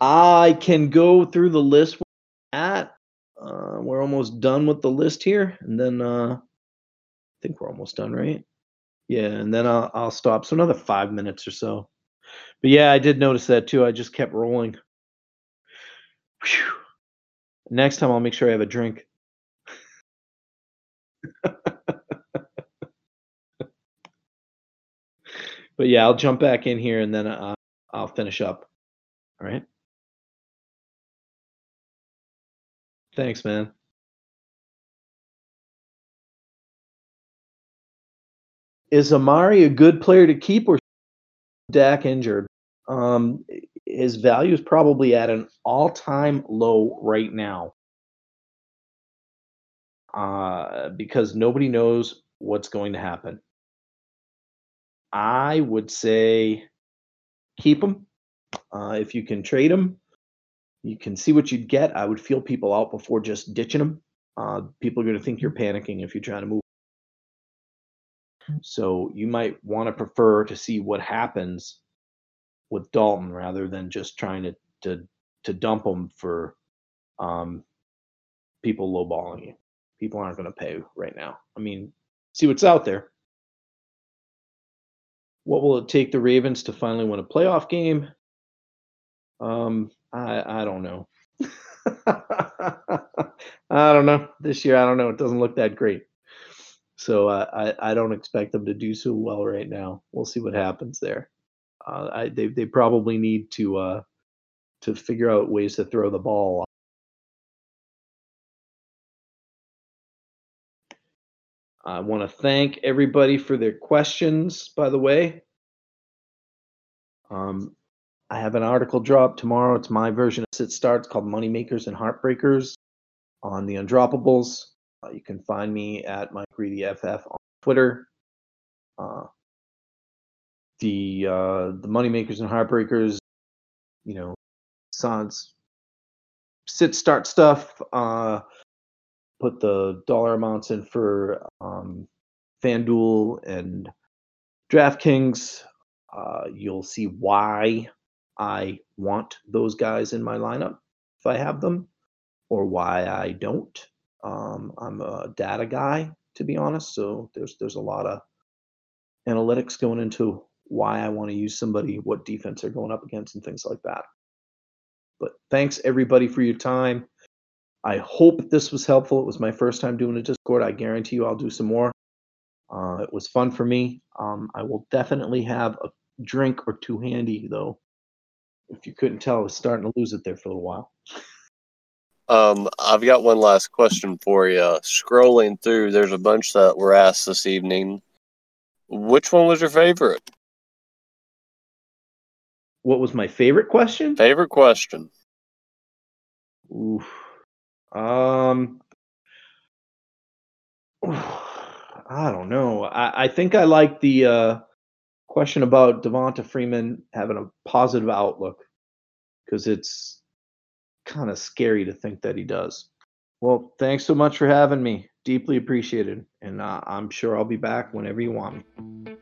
I can go through the list at. Uh, we're almost done with the list here, and then uh, I think we're almost done, right? Yeah, and then I'll, I'll stop. So another five minutes or so. But yeah, I did notice that too. I just kept rolling. Whew. Next time, I'll make sure I have a drink. (laughs) but yeah, I'll jump back in here and then uh, I'll finish up. All right. Thanks, man. Is Amari a good player to keep or Dak injured? Um, his value is probably at an all-time low right now. Uh, because nobody knows what's going to happen. I would say keep them. Uh, if you can trade them, you can see what you'd get. I would feel people out before just ditching them. Uh, people are going to think you're panicking if you're trying to move. So you might want to prefer to see what happens with Dalton rather than just trying to to to dump them for um, people lowballing you. People aren't going to pay right now. I mean, see what's out there. What will it take the Ravens to finally win a playoff game? Um, I I don't know. (laughs) I don't know. This year, I don't know. It doesn't look that great. So uh, I I don't expect them to do so well right now. We'll see what happens there. Uh, I, they they probably need to uh, to figure out ways to throw the ball. I want to thank everybody for their questions. By the way, um, I have an article drop tomorrow. It's my version of Sit Starts called Moneymakers and Heartbreakers on the Undroppables. Uh, you can find me at Mike Reedy FF on Twitter. Uh, the uh, the Moneymakers and Heartbreakers, you know, sans sit start stuff. Uh, put the dollar amounts in for um, FanDuel and DraftKings. Uh, you'll see why I want those guys in my lineup if I have them, or why I don't. Um, I'm a data guy, to be honest, so there's there's a lot of analytics going into why I want to use somebody, what defense they're going up against, and things like that. But thanks everybody for your time. I hope this was helpful. It was my first time doing a Discord. I guarantee you I'll do some more. Uh, it was fun for me. Um, I will definitely have a drink or two handy, though. If you couldn't tell, I was starting to lose it there for a little while. Um, I've got one last question for you. Scrolling through, there's a bunch that were asked this evening. Which one was your favorite? What was my favorite question? Favorite question. Oof. Um, I don't know. I, I think I like the uh, question about Devonta Freeman having a positive outlook because it's kind of scary to think that he does. Well, thanks so much for having me. Deeply appreciated. And uh, I'm sure I'll be back whenever you want me.